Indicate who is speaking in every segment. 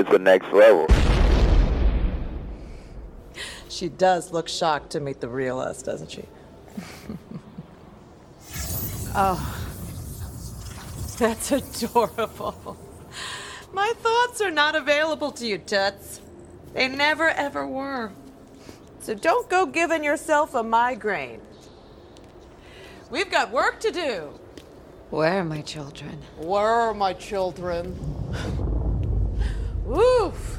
Speaker 1: it's the next level.
Speaker 2: She does look shocked to meet the real us, doesn't she? oh, that's adorable. My thoughts are not available to you, Toots. They never ever were. So don't go giving yourself a migraine. We've got work to do.
Speaker 3: Where are my children?
Speaker 2: Where are my children? Oof.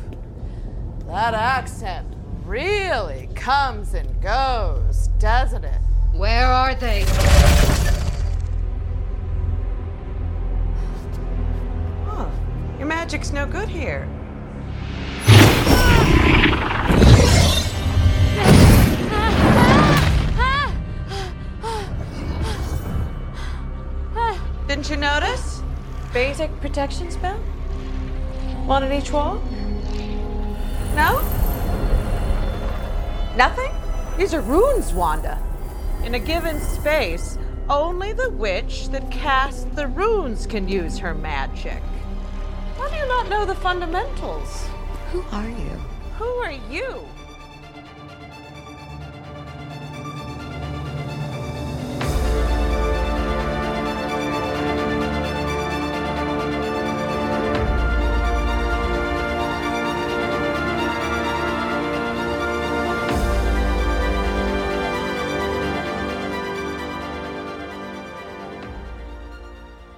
Speaker 2: That accent really comes and goes, doesn't it?
Speaker 3: Where are they?
Speaker 2: Huh. Your magic's no good here. Didn't you notice? Basic protection spell? One at each wall? No? Nothing? These are runes, Wanda. In a given space, only the witch that casts the runes can use her magic. Why do you not know the fundamentals?
Speaker 3: Who are you?
Speaker 2: Who are you?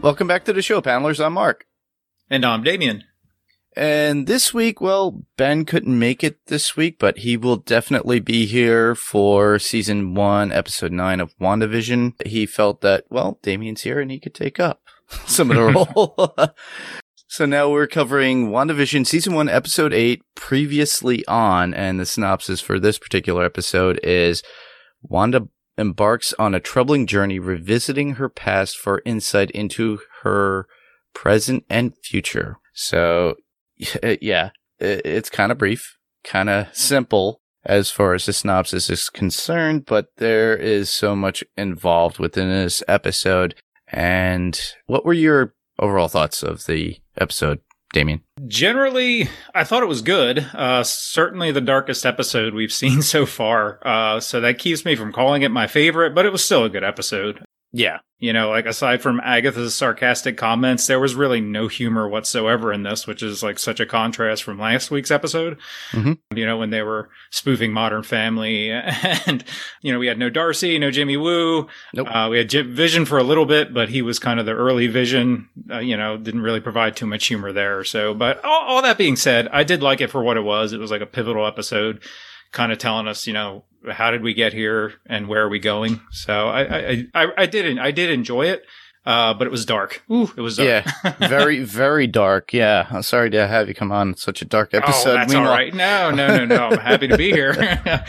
Speaker 4: Welcome back to the show, panelers. I'm Mark.
Speaker 5: And I'm Damien.
Speaker 4: And this week, well, Ben couldn't make it this week, but he will definitely be here for season one, episode nine of WandaVision. He felt that, well, Damien's here and he could take up some of the role. so now we're covering WandaVision season one, episode eight, previously on. And the synopsis for this particular episode is Wanda embarks on a troubling journey revisiting her past for insight into her present and future. So, yeah, it's kind of brief, kind of simple as far as the synopsis is concerned, but there is so much involved within this episode. And what were your overall thoughts of the episode? Damien?
Speaker 5: Generally, I thought it was good. Uh, certainly the darkest episode we've seen so far. Uh, so that keeps me from calling it my favorite, but it was still a good episode.
Speaker 4: Yeah.
Speaker 5: You know, like aside from Agatha's sarcastic comments, there was really no humor whatsoever in this, which is like such a contrast from last week's episode.
Speaker 4: Mhm.
Speaker 5: You know, when they were spoofing Modern Family and, you know, we had no Darcy, no Jimmy Woo.
Speaker 4: Nope.
Speaker 5: Uh, we had Jim Vision for a little bit, but he was kind of the early Vision, uh, you know, didn't really provide too much humor there. So, but all, all that being said, I did like it for what it was. It was like a pivotal episode kind of telling us, you know, how did we get here and where are we going? So I, I, I, I did, I did enjoy it. Uh, but it was dark. Ooh, it was dark.
Speaker 4: Yeah. very, very dark. Yeah. I'm sorry to have you come on such a dark episode.
Speaker 5: Oh, that's all right. No, no, no, no. I'm happy to be here.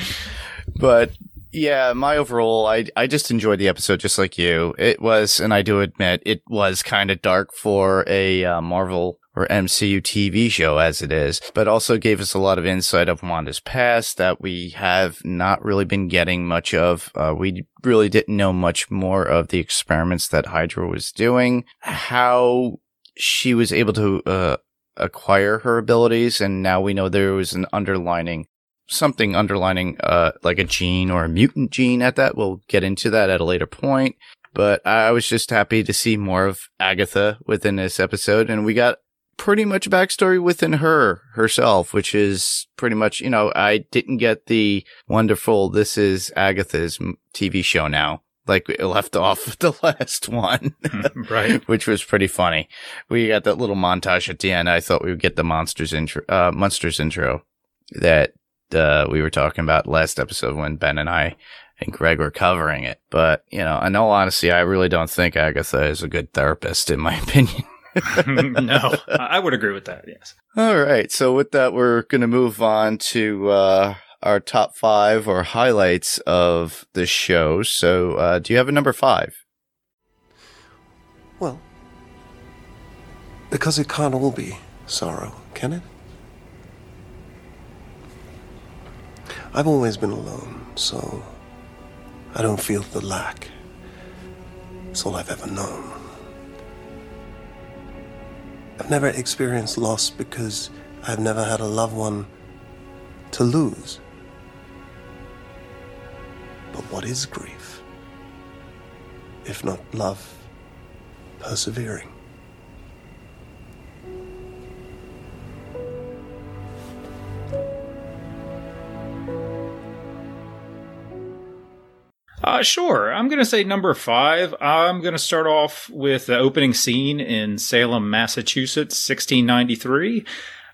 Speaker 4: but yeah, my overall, I I just enjoyed the episode just like you. It was, and I do admit, it was kind of dark for a uh, Marvel or MCU TV show as it is, but also gave us a lot of insight of Wanda's past that we have not really been getting much of. Uh, we really didn't know much more of the experiments that Hydra was doing, how she was able to uh, acquire her abilities, and now we know there was an underlining something underlining uh like a gene or a mutant gene at that. We'll get into that at a later point. But I was just happy to see more of Agatha within this episode, and we got pretty much backstory within her herself, which is pretty much, you know, I didn't get the wonderful this is Agatha's TV show now. Like it left off the last one,
Speaker 5: right.
Speaker 4: which was pretty funny. We got that little montage at the end. I thought we would get the monsters intro, uh, monsters intro that uh, we were talking about last episode when Ben and I and Greg were covering it. But, you know, in all honesty, I really don't think Agatha is a good therapist, in my opinion.
Speaker 5: no, I I would agree with that. Yes.
Speaker 4: All right. So with that, we're going to move on to uh, our top five or highlights of the show. So uh, do you have a number five?
Speaker 6: Well, because it can't all be sorrow, can it? I've always been alone, so I don't feel the lack. It's all I've ever known. I've never experienced loss because I've never had a loved one to lose. But what is grief? If not love persevering?
Speaker 5: Sure. I'm going to say number five. I'm going to start off with the opening scene in Salem, Massachusetts, 1693.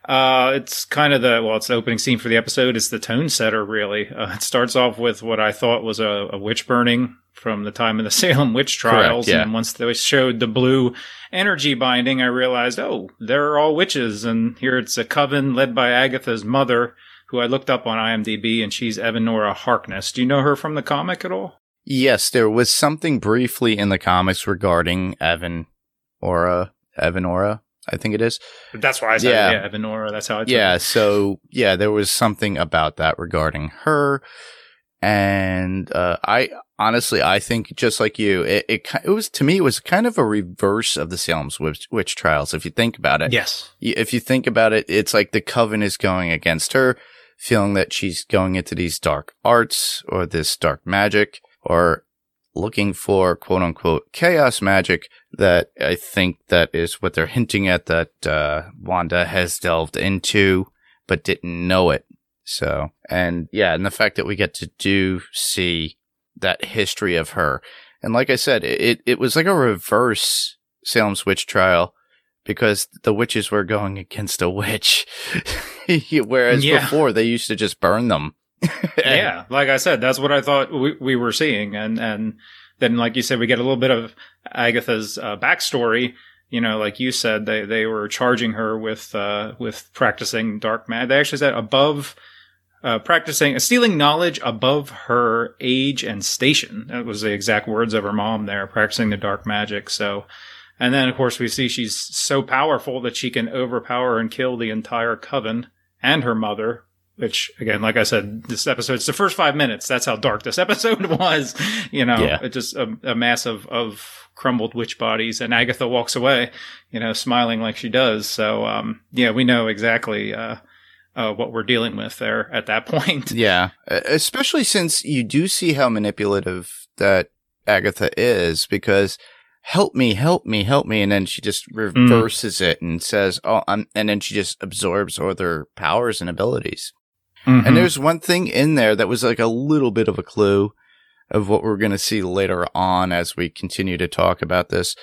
Speaker 5: Uh, it's kind of the, well, it's the opening scene for the episode. It's the tone setter, really. Uh, it starts off with what I thought was a, a, witch burning from the time of the Salem witch trials.
Speaker 4: Correct, yeah.
Speaker 5: And once they showed the blue energy binding, I realized, oh, they're all witches. And here it's a coven led by Agatha's mother, who I looked up on IMDb, and she's Evanora Harkness. Do you know her from the comic at all?
Speaker 4: Yes, there was something briefly in the comics regarding Evan Aura, Evanora, I think it is.
Speaker 5: That's why I said
Speaker 4: Yeah.
Speaker 5: yeah, Evanora. That's how I
Speaker 4: Yeah,
Speaker 5: it.
Speaker 4: so yeah, there was something about that regarding her, and uh, I honestly, I think just like you, it, it it was to me, it was kind of a reverse of the Salem's witch, witch trials. If you think about it,
Speaker 5: Yes.
Speaker 4: If you think about it, it's like the coven is going against her, feeling that she's going into these dark arts or this dark magic or looking for quote unquote chaos magic that I think that is what they're hinting at that uh, Wanda has delved into but didn't know it. So, and yeah, and the fact that we get to do see that history of her. And like I said, it, it was like a reverse Salem's witch trial because the witches were going against a witch. Whereas
Speaker 5: Yeah.
Speaker 4: before they used to just burn them.
Speaker 5: yeah, like I said, that's what I thought we, we were seeing, and and then like you said, we get a little bit of Agatha's uh, backstory. You know, like you said, they they were charging her with uh, with practicing dark magic. They actually said above. Uh, practicing stealing knowledge above her age and station. That was the exact words of her mom there, practicing the dark magic. So, and then of course we see she's so powerful that she can overpower and kill the entire coven and her mother which again, like I said, this episode, it's the first five minutes. That's how dark this episode was. You know,
Speaker 4: Yeah.
Speaker 5: it's just a, a mass of, of crumbled witch bodies and Agatha walks away, you know, smiling like she does. So, um, yeah, we know exactly, uh, uh, what we're dealing with there at that point.
Speaker 4: Yeah, especially since you do see how manipulative that Agatha is because help me, help me, help me. And then she just reverses it and says, oh, I'm, and then she just absorbs all their powers and abilities.
Speaker 5: Mm-hmm.
Speaker 4: And there's one thing in there that was like a little bit of a clue of what we're going to see later on as we continue to talk about this.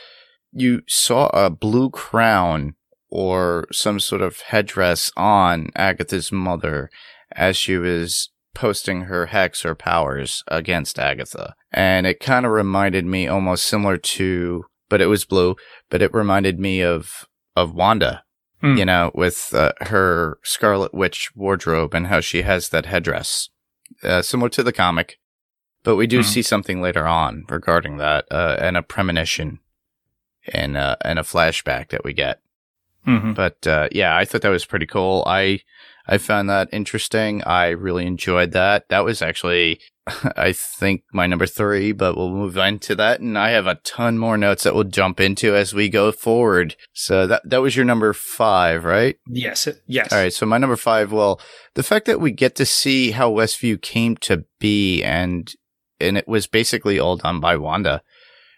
Speaker 4: You saw a blue crown or some sort of headdress on Agatha's mother as she was posting her hex or powers against Agatha. And it kind of reminded me almost similar to, but it was blue, but it reminded me of, of Wanda
Speaker 5: Hmm.
Speaker 4: you know, with uh, her Scarlet Witch wardrobe and how she has that headdress, uh, similar to the comic. But we do
Speaker 5: Mhm.
Speaker 4: see something later on regarding that, uh, and a premonition and, uh, and a flashback that we get.
Speaker 5: Mhm.
Speaker 4: But, uh, yeah, I thought that was pretty cool. I, I found that interesting. I really enjoyed that. That was actually, I think, my number three, but we'll move on to that. And I have a ton more notes that we'll jump into as we go forward. So that, that was your number five, right?
Speaker 5: Yes. Yes.
Speaker 4: All right. So my number five, well, the fact that we get to see how Westview came to be and, and it was basically all done by Wanda.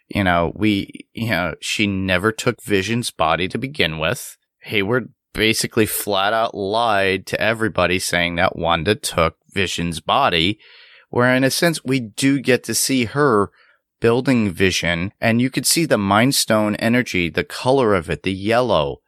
Speaker 4: You know, we, you know, she never took Vision's body to begin with. Hayward basically flat out lied to everybody saying that Wanda took Vision's body, where in a sense we do get to see her building Vision and you could see the Mind Stone energy, the color of it, the yellow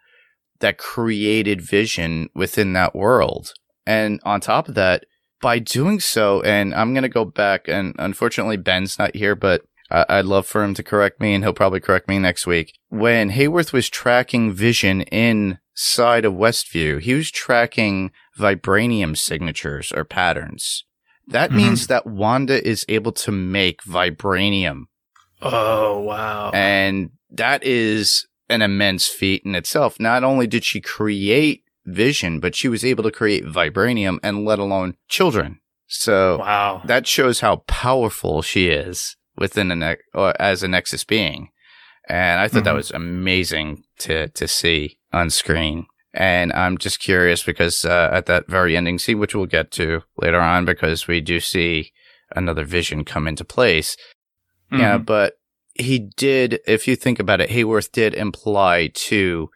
Speaker 4: that created Vision within that world. And on top of that, by doing so, and I'm going to go back and unfortunately Ben's not here, but I- I'd love for him to correct me and he'll probably correct me next week. When Hayworth was tracking Vision inside of Westview, he was tracking vibranium signatures or patterns. That
Speaker 5: Mhm.
Speaker 4: means that Wanda is able to make vibranium
Speaker 5: Oh, wow.
Speaker 4: and that is an immense feat in itself. Not only did she create vision, but she was able to create vibranium and let alone children. So
Speaker 5: wow.
Speaker 4: that shows how powerful she is within an ex- or as a Nexus being. And I thought that
Speaker 5: Mhm.
Speaker 4: was amazing to to see on screen. And I'm just curious because uh, at that very ending scene, which we'll get to later on, because we do see another vision come into place. Yeah,
Speaker 5: Mhm.
Speaker 4: but he did, if you think about it, Hayworth did imply to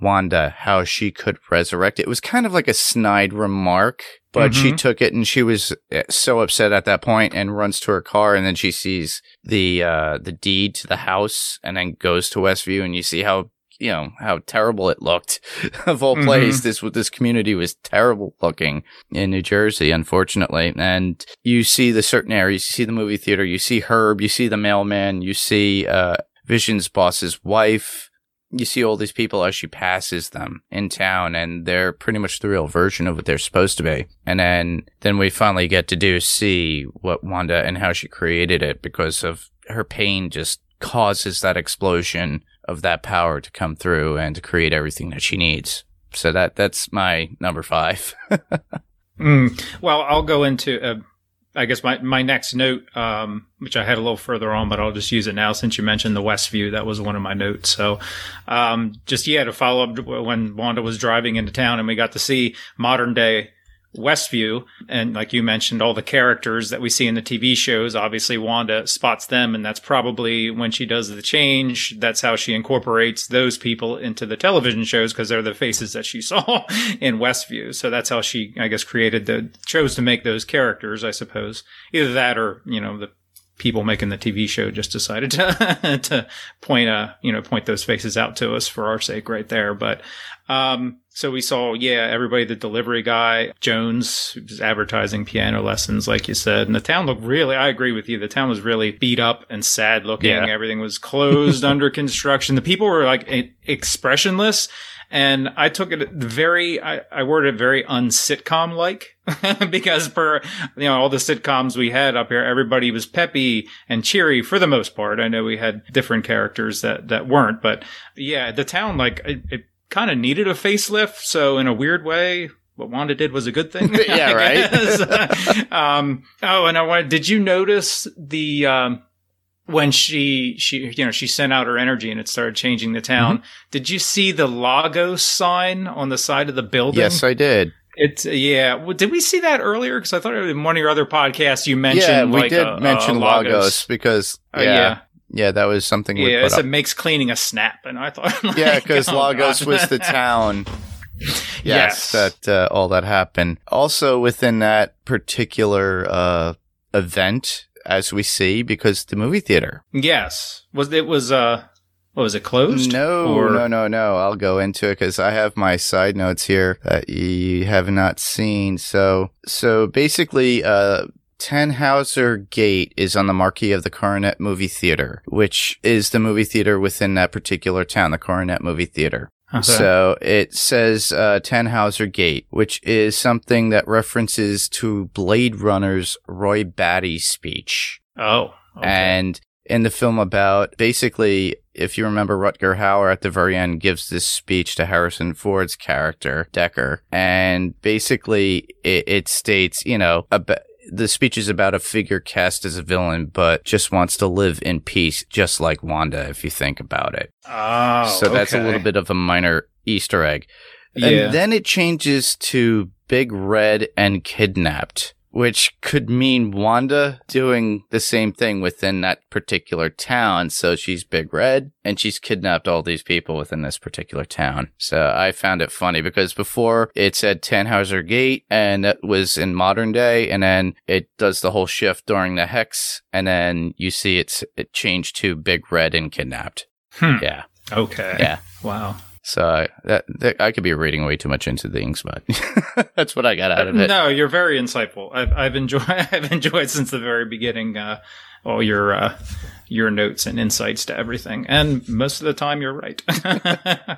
Speaker 4: Wanda how she could resurrect. It was kind of like a snide remark, but she
Speaker 5: Mhm.
Speaker 4: took it and she was uh, so upset at that point and runs to her car and then she sees the uh the deed to the house and then goes to Westview and you see how you know how terrible it looked of all
Speaker 5: Mhm.
Speaker 4: places this this community was terrible looking in New Jersey unfortunately. And you see the certain areas. You see the movie theater. You see Herb. You see the mailman. You see uh Vision's boss's wife. You see all these people as she passes them in town and they're pretty much the real version of what they're supposed to be. And then, then we finally get to do see what Wanda and how she created it because of her pain just causes that explosion of that power to come through and to create everything that she needs. So that, that's my number five.
Speaker 5: Mm. Well, I'll go into, uh, I guess my, my next note, um, which I had a little further on, but I'll just use it now since you mentioned the Westview. That was one of my notes. So, um, just, yeah, to follow up when Wanda was driving into town and we got to see modern day Westview. And like you mentioned, all the characters that we see in the TV shows, obviously Wanda spots them. And that's probably when she does the change. That's how she incorporates those people into the television shows because they're the faces that she saw in Westview. So that's how she, I guess, created the, chose to make those characters, I suppose. Either that or, you know, the people making the TV show just decided to, to point, uh, you know, point those faces out to us for our sake right there. But, um, so we saw, yeah, everybody, the delivery guy, Jones, who was advertising piano lessons, like you said. And the town looked really, I agree with you. The town was really beat up and sad looking.
Speaker 4: Yeah.
Speaker 5: Everything was closed under construction. The people were like expressionless. And I took it very, I, I worded it very unsitcom like because per, you know, all the sitcoms we had up here, everybody was peppy and cheery for the most part. I know we had different characters that, that weren't, but yeah, the town, like, it, it kind of needed a facelift. So in a weird way, what Wanda did was a good thing.
Speaker 4: Yeah, right?
Speaker 5: um, oh, and I wanted, did you notice the, um, when she she you know she sent out her energy and it started changing the town.
Speaker 4: Mm-hmm.
Speaker 5: Did you see the Lagos sign on the side of the building?
Speaker 4: yes, I did.
Speaker 5: It's yeah. Well, did we see that earlier? Because I thought in one of your other podcasts you mentioned.
Speaker 4: yeah, we
Speaker 5: like,
Speaker 4: did
Speaker 5: uh,
Speaker 4: mention
Speaker 5: uh,
Speaker 4: Lagos, because,
Speaker 5: Uh,
Speaker 4: yeah,
Speaker 5: yeah,
Speaker 4: that was something
Speaker 5: yeah.
Speaker 4: put
Speaker 5: It makes cleaning a snap, and I thought, like,
Speaker 4: Yeah, because
Speaker 5: oh,
Speaker 4: Lagos was the town. Yes,
Speaker 5: Yes.
Speaker 4: that uh, all that happened. Also within that particular uh, event, as we see, because the movie theater.
Speaker 5: yes, was it was uh, what was it closed?
Speaker 4: No,
Speaker 5: Or-
Speaker 4: no, no, no. I'll go into it because I have my side notes here that you have not seen. So, so basically, uh, Tannhauser Gate is on the marquee of the Coronet Movie Theater, which is the movie theater within that particular town, the Coronet Movie Theater.
Speaker 5: Okay.
Speaker 4: So it says uh, Tannhauser Gate, which is something that references to Blade Runner's Roy Batty speech.
Speaker 5: oh, okay.
Speaker 4: And in the film about basically, if you remember, Rutger Hauer at the very end gives this speech to Harrison Ford's character, Decker. And basically it, it states, you know, about, the speech is about a figure cast as a villain, but just wants to live in peace, just like Wanda, if you think about it.
Speaker 5: oh,
Speaker 4: so that's a little bit of a minor Easter egg.
Speaker 5: Yeah.
Speaker 4: And then it changes to Big Red and Kidnapped, which could mean Wanda doing the same thing within that particular town. So she's Big Red and she's kidnapped all these people within this particular town. So I found it funny because before it said Tannhauser Gate and that was in modern day. And then it does the whole shift during the Hex. And then you see it's, it changed to Big Red and Kidnapped.
Speaker 5: Hmm.
Speaker 4: Yeah.
Speaker 5: Okay.
Speaker 4: Yeah.
Speaker 5: Wow.
Speaker 4: So I- that, that I could be reading way too much into things, but that's what I got out of it.
Speaker 5: No, you're very insightful. I've, I've enjoyed. I've enjoyed since the very beginning. Uh, all your uh, your notes and insights to everything, and most of the time you're right.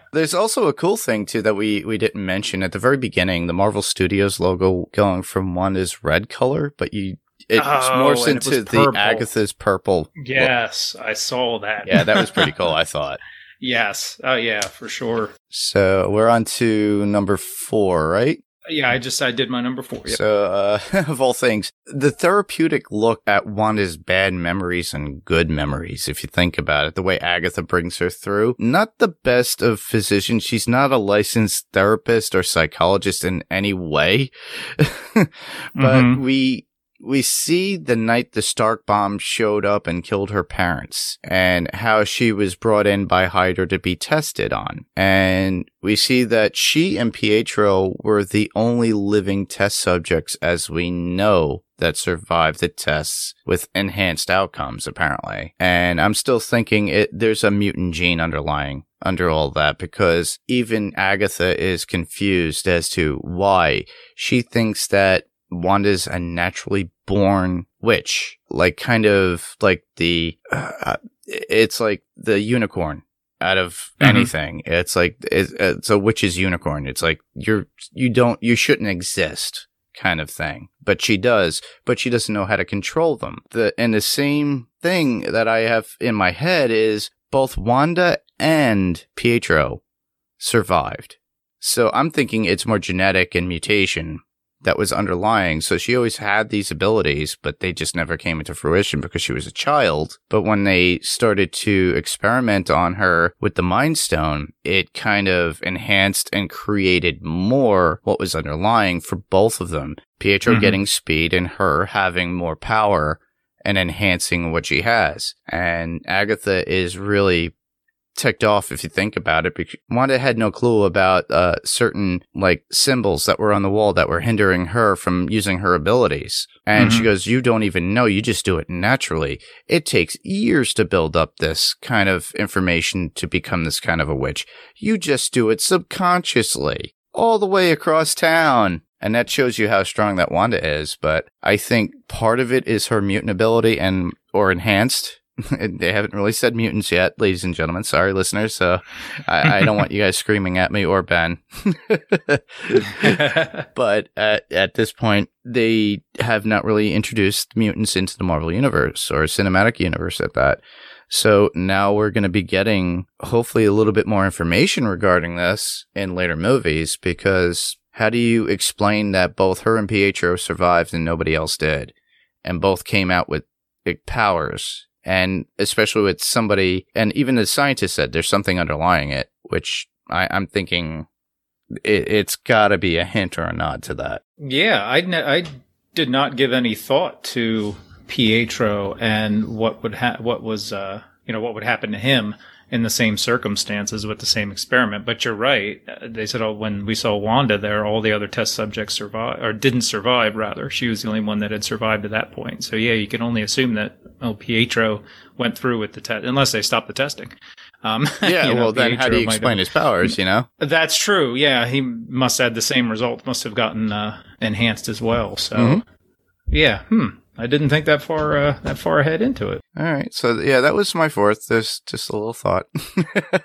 Speaker 4: There's also a cool thing too that we we didn't mention at the very beginning. The Marvel Studios logo going from one is red color, but you it
Speaker 5: Oh,
Speaker 4: morphs
Speaker 5: and it
Speaker 4: into
Speaker 5: was
Speaker 4: the
Speaker 5: purple.
Speaker 4: Agatha's purple.
Speaker 5: yes, I saw that.
Speaker 4: Yeah, that was pretty cool. I thought.
Speaker 5: Yes. Oh yeah, for sure.
Speaker 4: So we're on to number four, right?
Speaker 5: Yeah, I just I did my number four. Yep.
Speaker 4: So, uh, of all things, the therapeutic look at Wanda's bad memories and good memories, if you think about it, the way Agatha brings her through, not the best of physicians. She's not a licensed therapist or psychologist in any way, but
Speaker 5: Mhm.
Speaker 4: we, we see the night the Stark bomb showed up and killed her parents and how she was brought in by Hydra to be tested on. And we see that she and Pietro were the only living test subjects as we know that survived the tests with enhanced outcomes, apparently. And I'm still thinking it, there's a mutant gene underlying under all that because even Agatha is confused as to why she thinks that Wanda's a naturally born witch, like kind of like the, uh, it's like the unicorn out of
Speaker 5: Mhm.
Speaker 4: anything. It's like, it's, it's a witch's unicorn. It's like you're, you don't, you shouldn't exist kind of thing. But she does, but she doesn't know how to control them. The, and the same thing that I have in my head is both Wanda and Pietro survived. So I'm thinking it's more genetic and mutation that was underlying. So she always had these abilities, but they just never came into fruition because she was a child. But when they started to experiment on her with the Mind Stone, it kind of enhanced and created more what was underlying for both of them. Pietro
Speaker 5: Mhm.
Speaker 4: getting speed and her having more power and enhancing what she has. And Agatha is really ticked off if you think about it because Wanda had no clue about uh, certain like symbols that were on the wall that were hindering her from using her abilities. And she
Speaker 5: Mhm.
Speaker 4: goes, You don't even know, you just do it naturally. It takes years to build up this kind of information to become this kind of a witch. You just do it subconsciously all the way across town. And that shows you how strong that Wanda is. But I think part of it is her mutant ability and or enhanced. they haven't really said mutants yet, ladies and gentlemen. Sorry, listeners. So I, I don't want you guys screaming at me or Ben. but at, at this point, they have not really introduced mutants into the Marvel Universe or cinematic universe at that. So now we're going to be getting hopefully a little bit more information regarding this in later movies because how do you explain that both her and Pietro survived and nobody else did? And both came out with big powers. And especially with somebody, and even the scientist said there's something underlying it, which I, I'm thinking it, it's got to be a hint or a nod to that.
Speaker 5: Yeah, I I did not give any thought to Pietro and what would ha- what was uh you know what would happen to him in the same circumstances with the same experiment. But you're right. They said oh, when we saw Wanda there, all the other test subjects survived or didn't survive. Rather, she was the only one that had survived at that point. So yeah, you can only assume that oh Pietro went through with the test unless they stopped the testing. Um,
Speaker 4: Yeah,
Speaker 5: you know,
Speaker 4: well, then how do you explain his powers, you know?
Speaker 5: that's true. Yeah, he must have had the same result. Must have gotten uh, enhanced as well. So,
Speaker 4: Mhm.
Speaker 5: yeah. Hmm. I didn't think that far uh, that far ahead into it.
Speaker 4: All right. So, yeah, that was my fourth. There's just a little thought.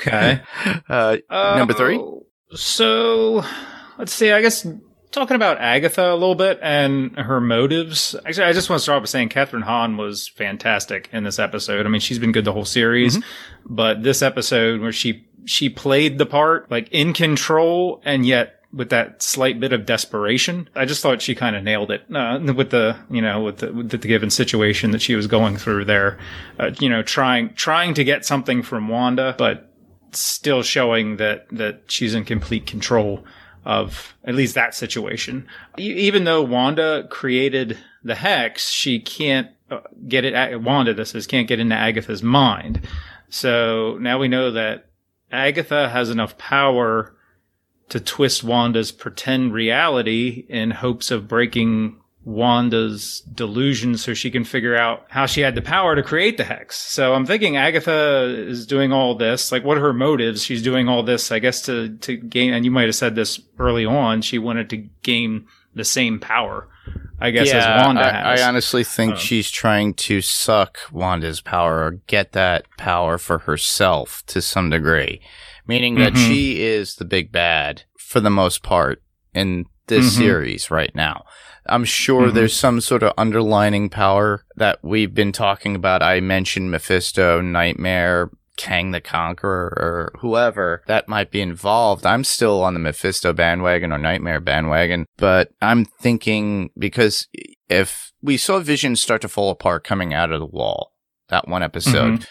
Speaker 5: Okay.
Speaker 4: Uh, Number three?
Speaker 5: Uh, So, let's see. I guess talking about Agatha a little bit and her motives. Actually, I just want to start off by saying Kathryn Hahn was fantastic in this episode. I mean, she's been good the whole series, but this episode where she she played the part like in control and yet with that slight bit of desperation. I just thought she kind of nailed it uh, with the you know with the, with the given situation that she was going through there. Uh, you know, trying trying to get something from Wanda, but still showing that that she's in complete control of at least that situation. E- even though Wanda created the hex, she can't uh, get it. At, Wanda, this is can't get into Agatha's mind. So now we know that Agatha has enough power to twist Wanda's pretend reality in hopes of breaking Wanda's delusion so she can figure out how she had the power to create the hex. So I'm thinking Agatha is doing all this. Like, what are her motives? She's doing all this, I guess, to, to gain, and you might have said this early on, she wanted to gain the same power, I guess, as Wanda
Speaker 4: I,
Speaker 5: has.
Speaker 4: I honestly think
Speaker 5: Um,
Speaker 4: she's trying to suck Wanda's power or get that power for herself to some degree, meaning that
Speaker 5: Mhm.
Speaker 4: she is the big bad for the most part in this
Speaker 5: Mhm.
Speaker 4: series right now. I'm sure
Speaker 5: Mhm.
Speaker 4: there's some sort of underlining power that we've been talking about. I mentioned Mephisto, Nightmare, Kang the Conqueror or whoever that might be involved. I'm still on the Mephisto bandwagon or Nightmare bandwagon, but I'm thinking because if we saw Vision start to fall apart coming out of the wall, that one episode,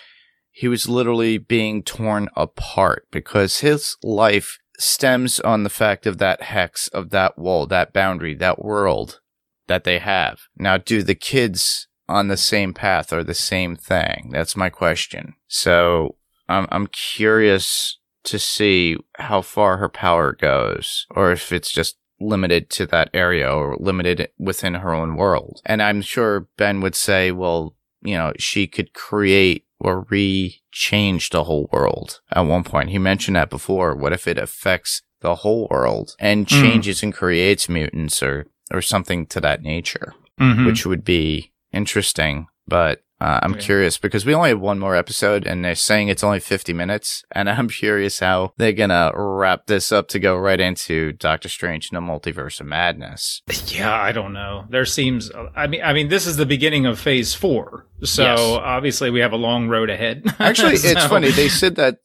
Speaker 4: he was literally being torn apart because his life stems on the fact of that hex of that wall, that boundary, that world that they have. Now, do the kids on the same path or the same thing? That's my question. So I'm, I'm curious to see how far her power goes or if it's just limited to that area or limited within her own world. And I'm sure Ben would say, well, you know, she could create or re-change the whole world at one point. He mentioned that before. What if it affects the whole world and changes and creates mutants or, or something to that nature,
Speaker 5: Mhm.
Speaker 4: which would be interesting. But uh, I'm
Speaker 5: Yeah.
Speaker 4: curious because we only have one more episode and they're saying it's only 50 minutes. And I'm curious how they're going to wrap this up to go right into Doctor Strange and the Multiverse of Madness.
Speaker 5: Yeah, I don't know. There seems. I mean, I mean, this is the beginning of Phase Four, so
Speaker 4: Yes.
Speaker 5: obviously we have a long road ahead.
Speaker 4: Actually, it's funny. They said that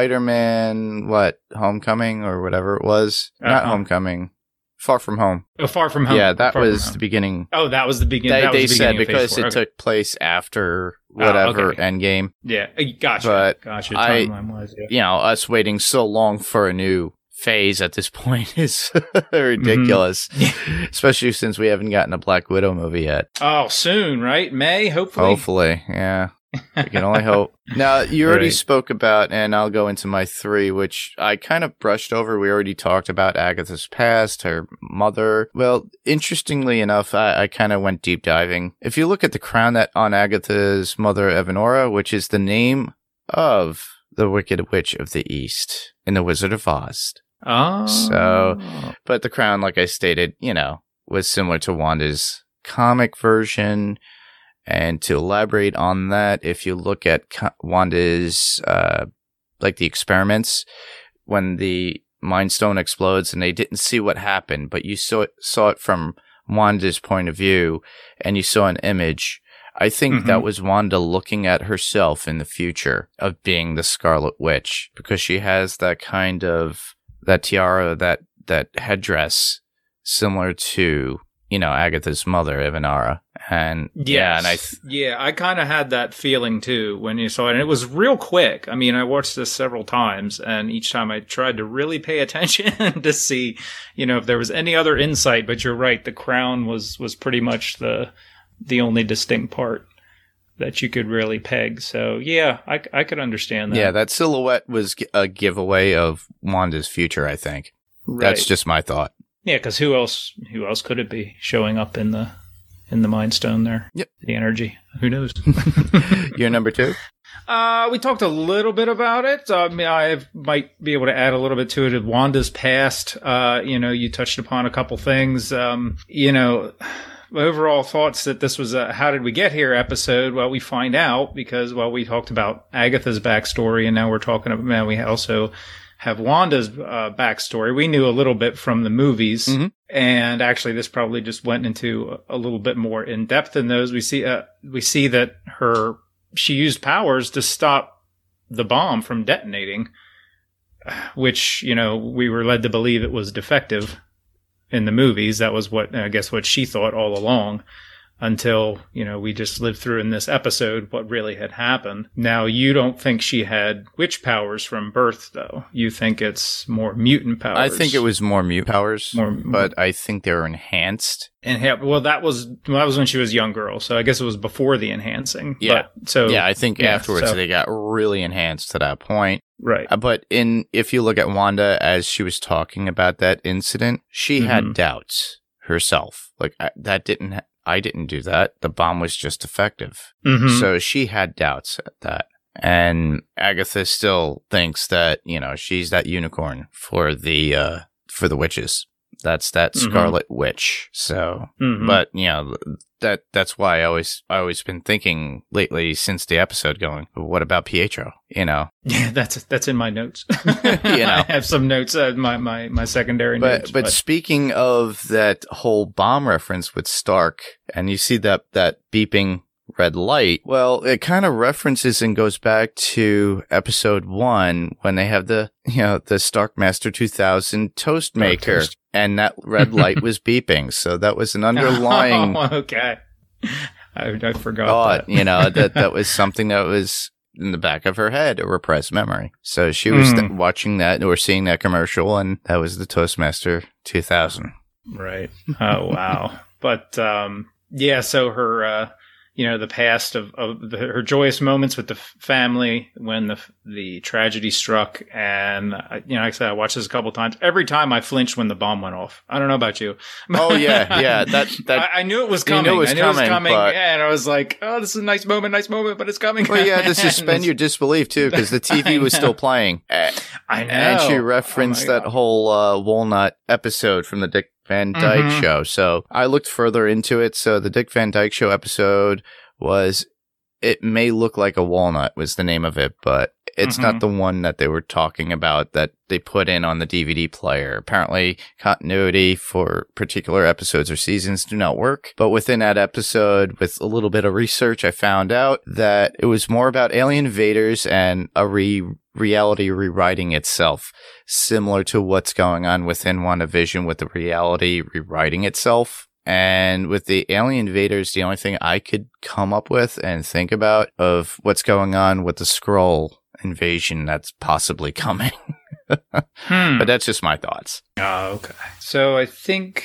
Speaker 4: Spider-Man, what, Homecoming or whatever it was, not
Speaker 5: Uh-huh.
Speaker 4: Homecoming, Far From Home.
Speaker 5: Oh, Far from home.
Speaker 4: yeah, that
Speaker 5: Far
Speaker 4: was the beginning.
Speaker 5: Oh, that was the beginning.
Speaker 4: They,
Speaker 5: that was
Speaker 4: they
Speaker 5: the
Speaker 4: said
Speaker 5: beginning
Speaker 4: because it
Speaker 5: Four.
Speaker 4: took place after
Speaker 5: Oh,
Speaker 4: whatever
Speaker 5: okay.
Speaker 4: Endgame.
Speaker 5: Yeah, uh, gotcha.
Speaker 4: but
Speaker 5: gotcha.
Speaker 4: I-
Speaker 5: wise, yeah.
Speaker 4: You know, us waiting so long for a new phase at this point is ridiculous,
Speaker 5: Mm-hmm.
Speaker 4: especially since we haven't gotten a Black Widow movie yet.
Speaker 5: Oh, soon, right? May, hopefully.
Speaker 4: Hopefully, yeah. We can only hope. Now, you already
Speaker 5: Right.
Speaker 4: spoke about, and I'll go into my three, which I kind of brushed over. We already talked about Agatha's past, her mother. Well, interestingly enough, I, I kind of went deep diving. If you look at the crown that on Agatha's mother, Evanora, which is the name of the Wicked Witch of the East in The Wizard of Oz.
Speaker 5: Oh,
Speaker 4: So- But the crown, like I stated, you know, was similar to Wanda's comic version. And to elaborate on that, if you look at Wanda's, uh, like the experiments, when the Mind Stone explodes and they didn't see what happened, but you saw it, saw it from Wanda's point of view and you saw an image. I think
Speaker 5: Mhm.
Speaker 4: that was Wanda looking at herself in the future of being the Scarlet Witch because she has that kind of, that tiara, that, that headdress similar to, you know, Agatha's mother, Ivanara. And yeah, and I, th-
Speaker 5: yeah, I kind of had that feeling too when you saw it, and it was real quick. I mean, I watched this several times, and each time I tried to really pay attention to see, you know, if there was any other insight. But you're right, the crown was was pretty much the the only distinct part that you could really peg. So yeah, I I could understand that.
Speaker 4: yeah, that silhouette was a giveaway of Wanda's future, I think.
Speaker 5: right.
Speaker 4: That's just my thought.
Speaker 5: yeah, because who else who else could it be showing up in the in the Mind Stone there?
Speaker 4: Yep.
Speaker 5: the energy. Who knows?
Speaker 4: Your number two?
Speaker 5: Uh, we talked a little bit about it. I mean, I might be able to add a little bit to it. Wanda's past. Uh, you know, you touched upon a couple things. Um, you know, overall thoughts that this was a "How did we get here?" episode. Well, we find out because well, we talked about Agatha's backstory, and now we're talking about. Now we also have Wanda's uh, backstory. We knew a little bit from the movies,
Speaker 4: Mhm.
Speaker 5: And actually, this probably just went into a, little bit more in depth in those. We see, uh, we see that her she used powers to stop the bomb from detonating, which you know we were led to believe it was defective in the movies. That was what I guess what she thought all along. Until you know we just lived through in this episode what really had happened. Now you don't think she had witch powers from birth, though. You think it's more mutant powers.
Speaker 4: I think it was more mute powers,
Speaker 5: More-
Speaker 4: but I think they were enhanced.
Speaker 5: And well, that was well, that was when she was a young girl, so I guess it was before the enhancing.
Speaker 4: Yeah.
Speaker 5: But, so
Speaker 4: yeah, I think
Speaker 5: yeah,
Speaker 4: afterwards
Speaker 5: so-
Speaker 4: they got really enhanced to that point.
Speaker 5: right.
Speaker 4: Uh, But in if you look at Wanda as she was talking about that incident, she had
Speaker 5: Mhm.
Speaker 4: doubts herself. Like I, that didn't ha- I didn't do that. The bomb was just effective.
Speaker 5: Mhm.
Speaker 4: So she had doubts at that. And Agatha still thinks that, you know, she's that unicorn for the uh for the witches. That's that
Speaker 5: Mhm.
Speaker 4: scarlet witch. So
Speaker 5: Mhm.
Speaker 4: but you know that that's why I always I always been thinking lately since the episode going, what about Pietro? You know.
Speaker 5: Yeah, that's that's in my notes.
Speaker 4: you know.
Speaker 5: I have some notes, uh, my my my secondary
Speaker 4: But
Speaker 5: notes.
Speaker 4: but speaking of that whole bomb reference with Stark, and you see that that beeping red light. Well, it kind of references and goes back to episode one when they have the, you know, the Starkmaster 2000 toast maker
Speaker 5: toast.
Speaker 4: and that red light was beeping. So that was an underlying
Speaker 5: Oh, okay. I, I forgot
Speaker 4: thought,
Speaker 5: that.
Speaker 4: you know, that that was something that was in the back of her head, a repressed memory. So she was
Speaker 5: Mm.
Speaker 4: th- watching that or seeing that commercial and that was the Toastmaster 2000.
Speaker 5: Right. Oh wow. but um yeah, so her uh you know the past of, of the, her joyous moments with the family when the the tragedy struck. And I, you know like I said I watched this a couple times. Every time I flinched when the bomb went off. I don't know about you.
Speaker 4: Oh yeah, yeah, that that
Speaker 5: I, I knew it was
Speaker 4: You knew
Speaker 5: coming.
Speaker 4: it was
Speaker 5: I knew it was
Speaker 4: coming,
Speaker 5: coming.
Speaker 4: but-
Speaker 5: and I was like oh this is a nice moment nice moment but it's coming.
Speaker 4: Well, yeah to suspend your disbelief too, because the TV was still playing.
Speaker 5: I know
Speaker 4: And she
Speaker 5: Oh
Speaker 4: referenced
Speaker 5: my
Speaker 4: that whole uh, Walnut episode from the Dick Van Dyke
Speaker 5: Mhm.
Speaker 4: Show. So I looked further into it. So the Dick Van Dyke Show episode was, it may look like a walnut was the name of it, but it's
Speaker 5: Mm-hmm.
Speaker 4: not the one that they were talking about that they put in on the DVD player. Apparently, continuity for particular episodes or seasons do not work. But within that episode, with a little bit of research, I found out that it was more about alien invaders and a re- reality rewriting itself, similar to what's going on within WandaVision with the reality rewriting itself. And with the alien invaders, the only thing I could come up with and think about of what's going on with the Skrull invasion that's possibly coming.
Speaker 5: Hmm.
Speaker 4: But that's just my thoughts.
Speaker 5: Oh, okay. So I think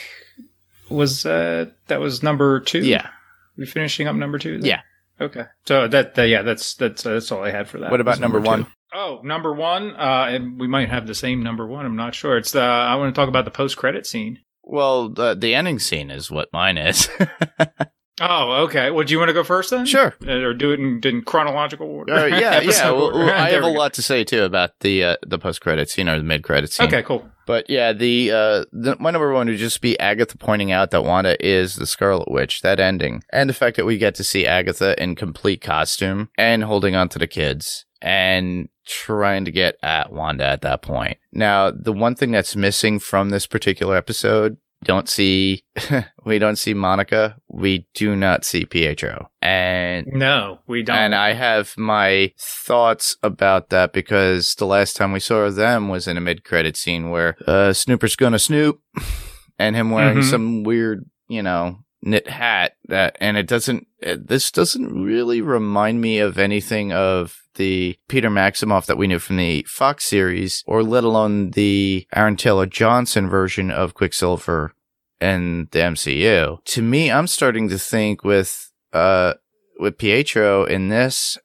Speaker 5: was uh that was number two.
Speaker 4: Yeah.
Speaker 5: we finishing up number two. then?
Speaker 4: Yeah.
Speaker 5: Okay. So that, that yeah, that's that's that's all I had for that.
Speaker 4: What about
Speaker 5: was
Speaker 4: number one?
Speaker 5: Oh, number one. Uh, and we might have the same number one. I'm not sure. It's the I want to talk about the post credit scene.
Speaker 4: Well, the, the ending scene is what mine is.
Speaker 5: Oh, okay. Well, do you want to go first then?
Speaker 4: sure.
Speaker 5: Uh, or do it in, in chronological order.
Speaker 4: Uh, yeah, yeah. Well,
Speaker 5: order.
Speaker 4: I have a lot to say too about the uh, the post credits, scene or the mid credits. scene.
Speaker 5: Okay, cool.
Speaker 4: But yeah, the uh the, my number one would just be Agatha pointing out that Wanda is the Scarlet Witch. That ending, and the fact that we get to see Agatha in complete costume and holding on to the kids and trying to get at Wanda at that point. Now, the one thing that's missing from this particular episode. Don't see, we don't see Monica. We do not see Pietro, and
Speaker 5: No, we don't.
Speaker 4: and I have my thoughts about that because the last time we saw them was in a mid credit scene where uh, Snooper's gonna snoop and him wearing
Speaker 5: Mhm.
Speaker 4: some weird, you know, knit hat that and it doesn't it, this doesn't really remind me of anything of the Peter Maximoff that we knew from the Fox series or let alone the Aaron Taylor Johnson version of Quicksilver in the MCU. To me, I'm starting to think with uh with Pietro in this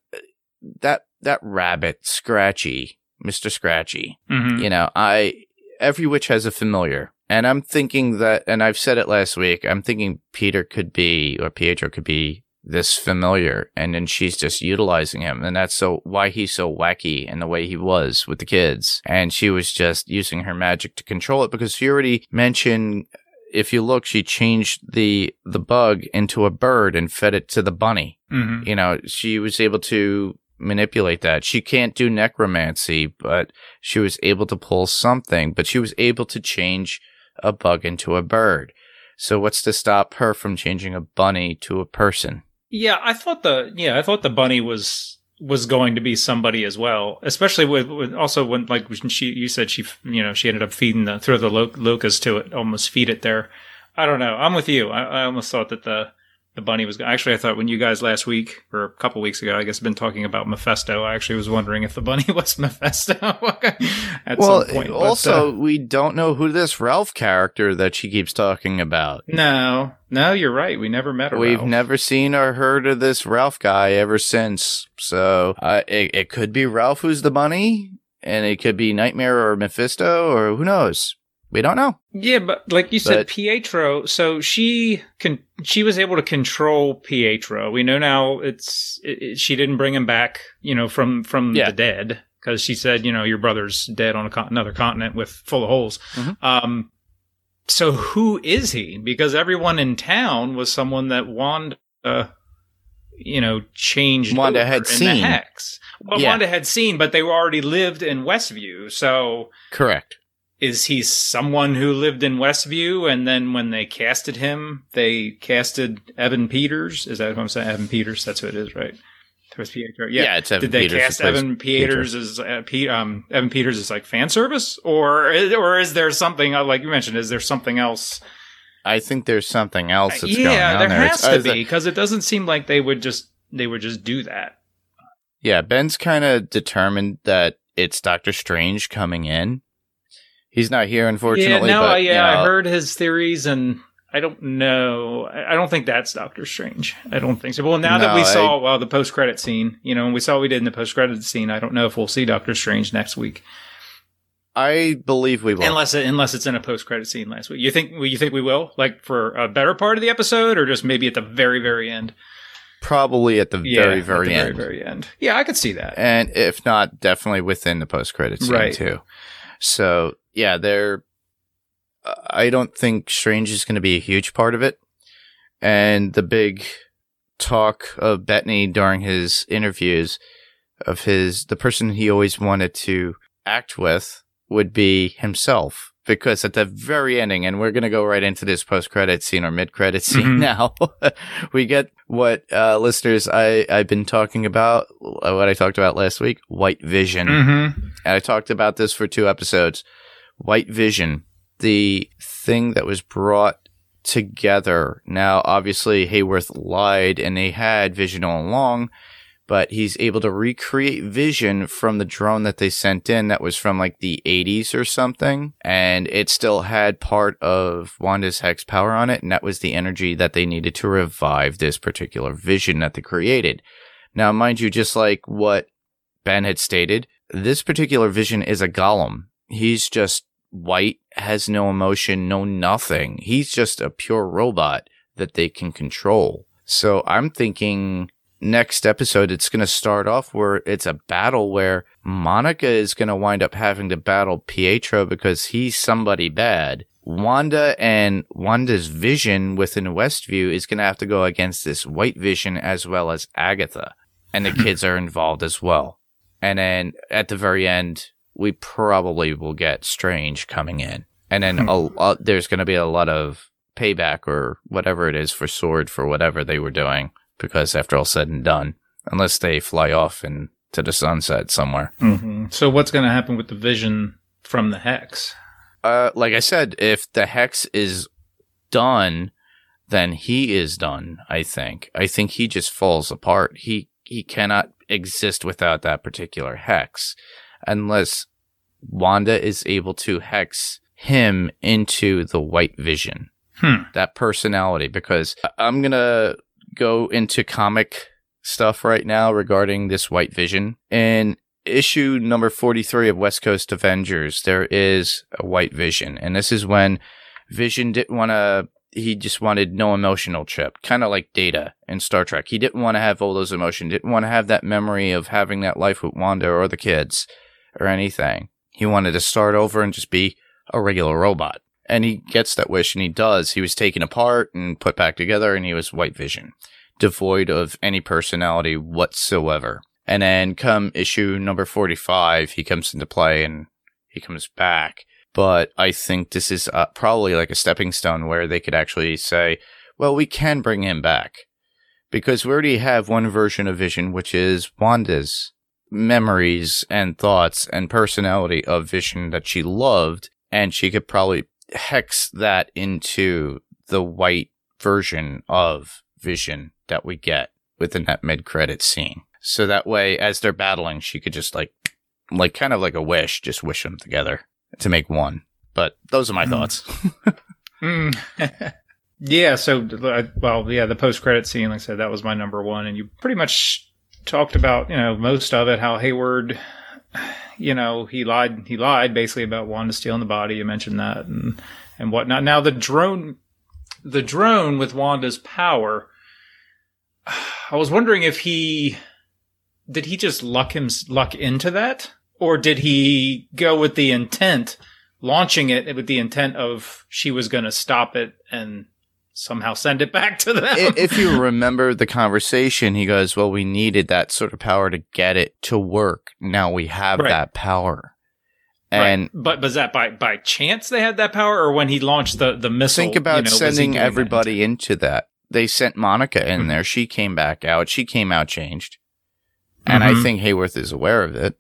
Speaker 4: that that rabbit Scratchy, Mr. Scratchy.
Speaker 5: Mhm.
Speaker 4: You know, I every witch has a familiar. And I'm thinking that and I've said it last week, I'm thinking Peter could be or Pietro could be this familiar and then she's just utilizing him and that's so why he's so wacky in the way he was with the kids and she was just using her magic to control it because she already mentioned if you look she changed the the bug into a bird and fed it to the bunny
Speaker 5: Mhm.
Speaker 4: you know, she was able to manipulate that. She can't do necromancy, but she was able to pull something, but she was able to change a bug into a bird. So what's to stop her from changing a bunny to a person?
Speaker 5: Yeah, I thought the yeah, I thought the bunny was was going to be somebody as well, especially with, with also when like when she you said she you know she ended up feeding the throw the lo- locust to it, almost feed it there. I don't know. I'm with you. I, I almost thought that the the bunny was actually. I thought when you guys last week or a couple weeks ago, I guess, been talking about Mephisto. I actually was wondering if the bunny was Mephisto at
Speaker 4: well,
Speaker 5: some point. but,
Speaker 4: also,
Speaker 5: uh,
Speaker 4: we don't know who this Ralph character that she keeps talking about.
Speaker 5: no, no, you're right. We never met.
Speaker 4: We've
Speaker 5: Ralph.
Speaker 4: never seen or heard of this Ralph guy ever since. So uh, it, it could be Ralph who's the bunny, and it could be Nightmare or Mephisto, or who knows? We don't know.
Speaker 5: Yeah, but like you said, Pietro. So she can she was able to control Pietro. We know now it's it, it- she didn't bring him back, you know, from from
Speaker 4: Yeah.
Speaker 5: the dead because she said, you know, your brother's dead on a con- another continent with full of holes.
Speaker 4: Mhm.
Speaker 5: Um, so who is he? Because everyone in town was someone that Wanda, uh, you know, changed.
Speaker 4: Wanda had
Speaker 5: in the
Speaker 4: seen.
Speaker 5: hex. Well,
Speaker 4: Yeah.
Speaker 5: Wanda had seen, but they already lived in Westview, so
Speaker 4: Correct.
Speaker 5: Is he someone who lived in Westview and then when they casted him, they casted Evan Peters? Is that what I'm saying? Evan Peters, that's who it is, right? Yeah.
Speaker 4: Yeah, it's Evan
Speaker 5: Did they
Speaker 4: Peters
Speaker 5: cast Evan Peters as uh, Pe- um, Evan Peters as like fan service, or or is there something uh, like you mentioned? Is there something else?
Speaker 4: I think there's something else that's going
Speaker 5: yeah,
Speaker 4: on
Speaker 5: there
Speaker 4: there.
Speaker 5: has
Speaker 4: It's-
Speaker 5: to
Speaker 4: uh,
Speaker 5: be because it doesn't seem like they would just they would just do that.
Speaker 4: Yeah, Ben's kind of determined that it's Doctor Strange coming in. He's not here, unfortunately.
Speaker 5: yeah, no,
Speaker 4: but,
Speaker 5: I,
Speaker 4: you
Speaker 5: yeah, I heard his theories, and I don't know. I don't think that's Doctor Strange. I don't think so. Well, now that
Speaker 4: No,
Speaker 5: we
Speaker 4: I-
Speaker 5: saw well the post credit scene, you know, and we saw what we did in the post credit scene. I don't know if we'll see Doctor Strange next week,
Speaker 4: I believe we will.
Speaker 5: unless it, unless it's in a post credit scene last week. You think you think we will like for a better part of the episode, or just maybe at the very very end?
Speaker 4: Probably at the
Speaker 5: Yeah,
Speaker 4: very,
Speaker 5: at
Speaker 4: very
Speaker 5: the
Speaker 4: end.
Speaker 5: Very very end. Yeah, I could see that.
Speaker 4: and if not, definitely within the post credit scene
Speaker 5: Right.
Speaker 4: too. So yeah, they're. I don't think Strange is going to be a huge part of it, and the big talk of Bettany during his interviews of his the person he always wanted to act with would be himself because at the very ending and we're going to go right into this post credit scene or mid credit scene
Speaker 5: Mhm.
Speaker 4: now we get what uh listeners I I've been talking about uh, what I talked about last week white vision
Speaker 5: Mm-hmm.
Speaker 4: and I talked about this for two episodes. White Vision, the thing that was brought together. Now, obviously, Hayworth lied and they had Vision all along, but he's able to recreate Vision from the drone that they sent in that was from like the 80s or something. And it still had part of Wanda's Hex power on it. And that was the energy that they needed to revive this particular Vision that they created. Now, mind you, just like what Ben had stated, this particular vision is a golem. He's just white, has no emotion, no nothing. He's just a pure robot that they can control. So I'm thinking next episode, it's going to start off where it's a battle where Monica is going to wind up having to battle Pietro because he's somebody bad. Wanda and Wanda's vision within Westview is going to have to go against this white vision as well as Agatha. And the kids are involved as well. And then at the very end, we probably will get Strange coming in. And then a, a, there's going to be a lot of payback or whatever it is for Sword for whatever they were doing. Because after all said and done, unless they fly off and to the sunset somewhere.
Speaker 5: Mm-hmm. So what's going to happen with the vision from the hex?
Speaker 4: Uh, like I said, if the hex is done, then he is done. I think. I think he just falls apart. He he cannot exist without that particular hex, unless Wanda is able to hex him into the White Vision.
Speaker 5: Hmm.
Speaker 4: That personality, because I'm gonna go into comic stuff right now regarding this White Vision. In issue number 43 of West Coast Avengers, there is a White Vision. And this is when Vision didn't want to, he just wanted no emotional chip, kind of like Data in Star Trek. He didn't want to have all those emotions, didn't want to have that memory of having that life with Wanda or the kids or anything. He wanted to start over and just be a regular robot. And he gets that wish and he does. He was taken apart and put back together and he was White Vision, devoid of any personality whatsoever. And then come issue number 45, he comes into play and he comes back. But I think this is uh, probably like a stepping stone where they could actually say, well, we can bring him back. Because we already have one version of Vision, which is Wanda's memories and thoughts and personality of Vision that she loved. And she could probably hex that into the white version of Vision that we get within that mid credit scene. So that way, as they're battling, she could just like, like kind of like a wish, just wish them together to make one. But those are my
Speaker 5: Hmm.
Speaker 4: thoughts.
Speaker 5: Mm. yeah. So, well, yeah, the post credit scene, like I said, that was my number one, and you pretty much talked about, you know, most of it. How Hayward, you know, he lied. He lied basically about Wanda stealing the body. You mentioned that and and whatnot. Now the drone, the drone with Wanda's power. I was wondering if he did he just luck him luck into that, or did he go with the intent? launching it with the intent of she was going to stop it and somehow send it back to them.
Speaker 4: If you remember the conversation, he goes, Well, we needed that sort of power to get it to work. Now we have
Speaker 5: Right.
Speaker 4: that power. And
Speaker 5: right. but was that by by chance they had that power, or when he launched the the missile?
Speaker 4: think about
Speaker 5: you know,
Speaker 4: sending
Speaker 5: doing that
Speaker 4: everybody into that. They sent Monica in
Speaker 5: Mhm.
Speaker 4: there. She came back out. She came out changed. And I
Speaker 5: Mhm.
Speaker 4: think Hayworth is aware of it.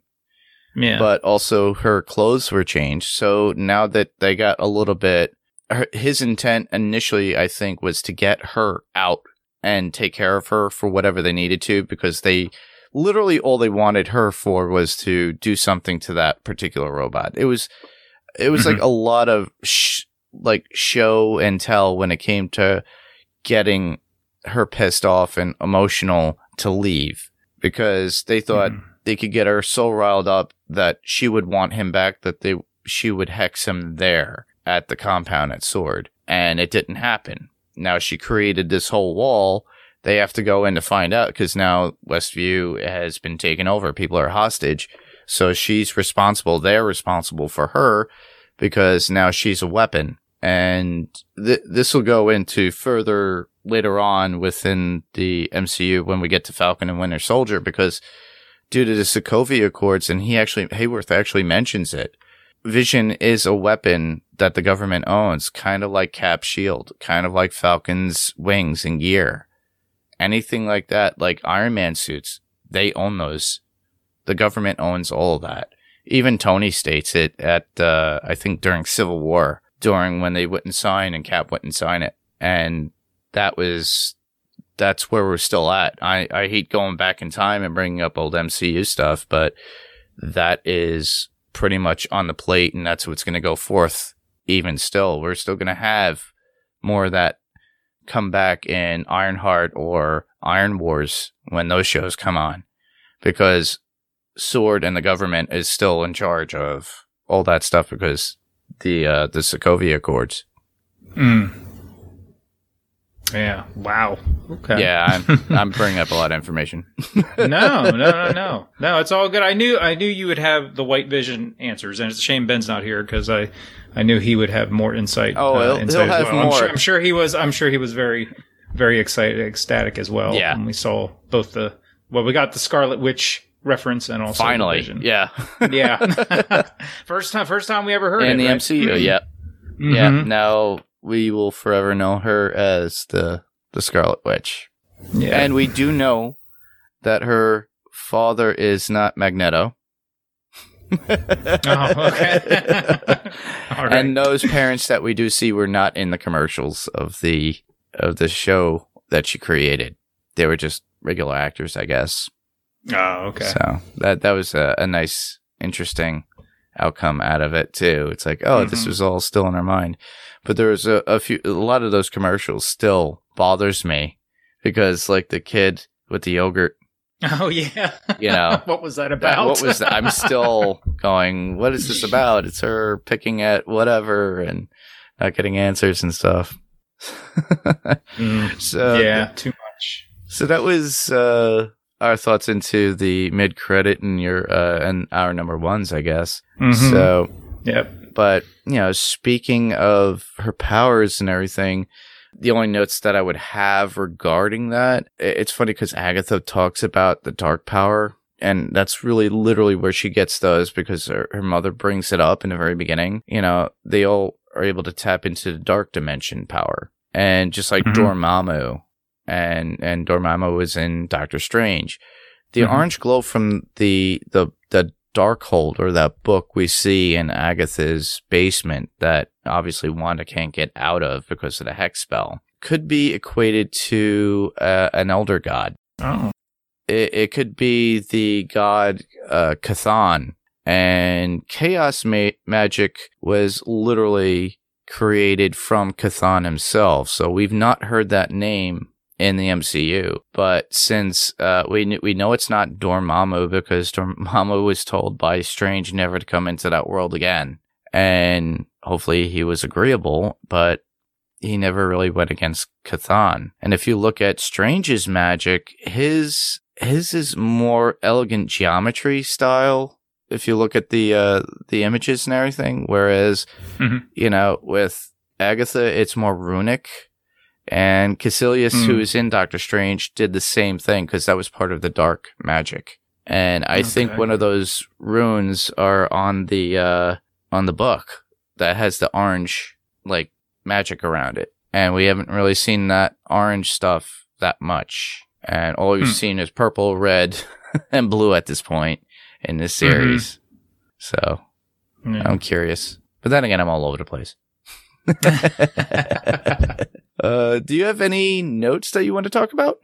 Speaker 5: Yeah.
Speaker 4: but also her clothes were changed. So now that they got a little bit, her, his intent initially, I think, was to get her out and take care of her for whatever they needed to, because they literally all they wanted her for was to do something to that particular robot. It was, it was like a lot of sh- like show and tell when it came to getting her pissed off and emotional to leave because they thought
Speaker 5: Mhm.
Speaker 4: they could get her so riled up that she would want him back that they she would hex him there at the compound at Sword, and it didn't happen. Now she created this whole wall. They have to go in to find out because now Westview has been taken over. People are hostage, so she's responsible. They're responsible for her because now she's a weapon, and th- this will go into further later on within the MCU when we get to Falcon and Winter Soldier because due to the Sokovia Accords, and he actually Hayworth actually mentions it. Vision is a weapon that the government owns, kind of like Cap Shield, kind of like Falcon's wings and gear. Anything like that, like Iron Man suits, they own those. The government owns all of that. Even Tony states it at, uh, I think during Civil War, during when they wouldn't sign and Cap wouldn't sign it. And that was that's where we're still at. I, I hate going back in time and bringing up old MCU stuff, but that is pretty much on the plate, and that's what's going to go forth. Even still, we're still going to have more of that come back in Ironheart or Iron Wars when those shows come on, because Sword and the government is still in charge of all that stuff because the uh, the Sokovia Accords.
Speaker 5: Mm. Yeah. Wow. Okay.
Speaker 4: Yeah, I'm I'm bringing up a lot of information.
Speaker 5: no, no, no, no, no. It's all good. I knew, I knew you would have the White Vision answers, and it's a shame Ben's not here because I, I knew he would have more insight. uh,
Speaker 4: Oh, he'll-
Speaker 5: insight
Speaker 4: he'll have
Speaker 5: well. I'm
Speaker 4: more.
Speaker 5: sure, I'm sure he was. I'm sure he was very, very excited, ecstatic as well.
Speaker 4: Yeah.
Speaker 5: When we saw both the, well, we got the Scarlet Witch reference and also the
Speaker 4: Finally,
Speaker 5: Vision.
Speaker 4: yeah.
Speaker 5: yeah. first time, first time we ever heard
Speaker 4: in
Speaker 5: it.
Speaker 4: the
Speaker 5: right?
Speaker 4: MCU. Yeah, yeah.
Speaker 5: Mhm.
Speaker 4: We will forever know her as the the Scarlet Witch,
Speaker 5: yeah.
Speaker 4: and we do know that her father is not Magneto.
Speaker 5: oh, okay. right.
Speaker 4: And those parents that we do see were not in the commercials of the of the show that she created. They were just regular actors, I guess.
Speaker 5: oh, okay.
Speaker 4: So that that was a, a nice, interesting outcome out of it too. It's like, oh, this
Speaker 5: Mhm.
Speaker 4: was all still in our mind, but there was a, a few, a lot of those commercials still bothers me because, like the kid with the yogurt,
Speaker 5: Oh yeah.
Speaker 4: You know,
Speaker 5: what was that
Speaker 4: that,
Speaker 5: about?
Speaker 4: what was that? I'm still going, what is this about? It's her picking at whatever and not getting answers and stuff.
Speaker 5: Mm,
Speaker 4: so
Speaker 5: yeah, too much.
Speaker 4: So that was uh, our thoughts into the mid credit and your uh, and our number ones, I guess.
Speaker 5: Mhm.
Speaker 4: So,
Speaker 5: Yep.
Speaker 4: But you know, speaking of her powers and everything, the only notes that I would have regarding that, it's funny because Agatha talks about the dark power. And that's really literally where she gets those because her, her mother brings it up in the very beginning. You know, they all are able to tap into the dark dimension power. And just like
Speaker 5: Mhm.
Speaker 4: Dormammu, and and Dormammu was in Doctor Strange. The
Speaker 5: Mhm.
Speaker 4: orange glow from the the Darkhold or that book we see in Agatha's basement that obviously Wanda can't get out of because of the hex spell could be equated to uh, an elder god.
Speaker 5: Oh.
Speaker 4: It, it could be the god uh, Chthon, and chaos ma- magic was literally created from Chthon himself. So we've not heard that name in the MCU. But since uh, we kn- we know it's not Dormammu because Dormammu was told by Strange never to come into that world again, and hopefully he was agreeable, but he never really went against Chthon. And if you look at Strange's magic, his his is more elegant geometry style. If you look at the uh, the images and everything, whereas
Speaker 5: Mhm.
Speaker 4: you know with Agatha, it's more runic. And Kaecilius,
Speaker 5: Mm.
Speaker 4: who is in Doctor Strange, did the same thing because that was part of the dark magic. and I think one of those runes are on the uh, on the book that has the orange like magic around it, and we haven't really seen that orange stuff that much, and all we've
Speaker 5: Hmm.
Speaker 4: seen is purple, red, and blue at this point in this
Speaker 5: Mm-hmm.
Speaker 4: series. So
Speaker 5: Yeah.
Speaker 4: I'm curious, but then again, I'm all over the place. uh, do you have any notes that you want to talk about?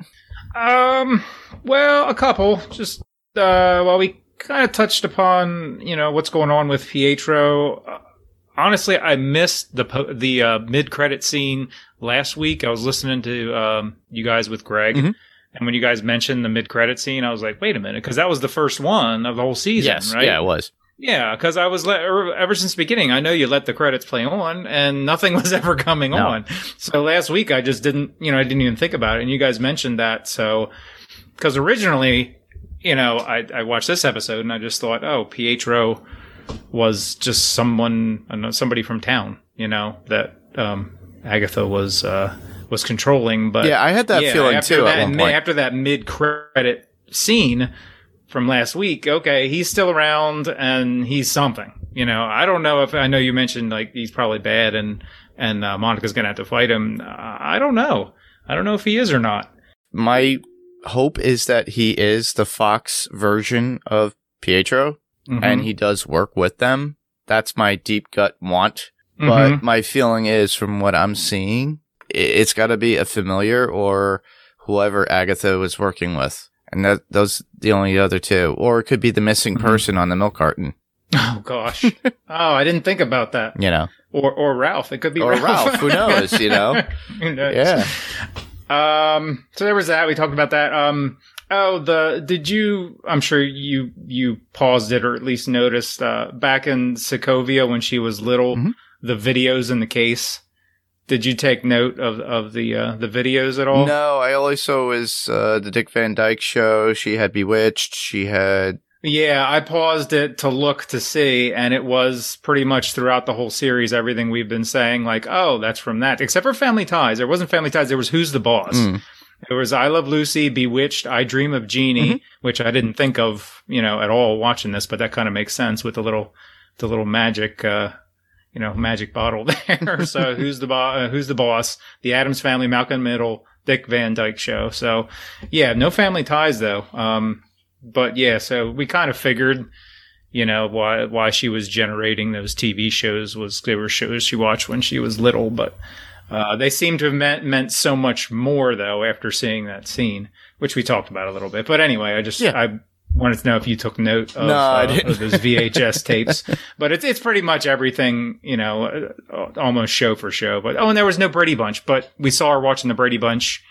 Speaker 5: Um, well, a couple. Just uh, well, we kind of touched upon you know what's going on with Pietro. Uh, honestly, I missed the po- the uh, mid credit scene last week. I was listening to um, you guys with Greg.
Speaker 4: Mhm.
Speaker 5: And when you guys mentioned the mid-credit scene, I was like, "Wait a minute," because that was the first one of the whole season, right?
Speaker 4: yeah, it was.
Speaker 5: Yeah, because I was let, er, ever since the beginning. I know you let the credits play on, and nothing was ever coming
Speaker 4: No.
Speaker 5: on. So last week I just didn't, you know, I didn't even think about it, and you guys mentioned that. So because originally, you know, I, I watched this episode and I just thought, oh, Pietro was just someone, know, somebody from town, you know, that um, Agatha was uh, was controlling. But
Speaker 4: Yeah, I had that
Speaker 5: yeah,
Speaker 4: feeling
Speaker 5: after
Speaker 4: too
Speaker 5: that,
Speaker 4: at one point.
Speaker 5: After that mid-credit scene from last week, okay, he's still around and he's something. You know, I don't know if I know you mentioned like he's probably bad and and uh, Monica's gonna have to fight him. Uh, I don't know. I don't know if he is or not.
Speaker 4: My hope is that he is the Fox version of Pietro,
Speaker 5: Mhm.
Speaker 4: and he does work with them. That's my deep gut want.
Speaker 5: Mhm.
Speaker 4: But my feeling is, from what I'm seeing, it's got to be a familiar or whoever Agatha was working with. And that those the only other two, or it could be the missing
Speaker 5: Mhm.
Speaker 4: person on the milk carton.
Speaker 5: oh gosh. oh, I didn't think about that.
Speaker 4: You know,
Speaker 5: Or or Ralph. It could be
Speaker 4: Or
Speaker 5: Ralph.
Speaker 4: Ralph, who knows, you know?
Speaker 5: who knows?
Speaker 4: yeah.
Speaker 5: Um. So there was that. We talked about that. Um. Oh, the did you? I'm sure you you paused it or at least noticed uh, back in Sokovia when she was little,
Speaker 4: Mhm.
Speaker 5: the videos in the case. Did you take note of of the uh, the videos at all?
Speaker 4: No, I only saw was uh, the Dick Van Dyke show. She had Bewitched. She had
Speaker 5: Yeah, I paused it to look to see, and it was pretty much throughout the whole series everything we've been saying. Like, oh, that's from that. Except for Family Ties, there wasn't Family Ties. There was Who's the Boss.
Speaker 4: Mm.
Speaker 5: There was I Love Lucy, Bewitched, I Dream of Jeannie, which I didn't think of, you know, at all watching this, but that kind of makes sense with the little, the little magic, uh, you know, magic bottle there. so who's the bo- uh, who's the boss? The Addams Family, Malcolm Middle, Dick Van Dyke Show. So yeah, no Family Ties though. Um, but yeah, so we kind of figured, you know, why why she was generating those TV shows was they were shows she watched when she was little, but uh, they seem to have meant meant so much more though after seeing that scene, which we talked about a little bit. But anyway, I just
Speaker 4: Yeah.
Speaker 5: I wanted to know if you took note of,
Speaker 4: No,
Speaker 5: uh, of those VHS tapes. But it's it's pretty much everything, you know, uh, almost show for show. But oh, and there was no Brady Bunch, but we saw her watching the Brady Bunch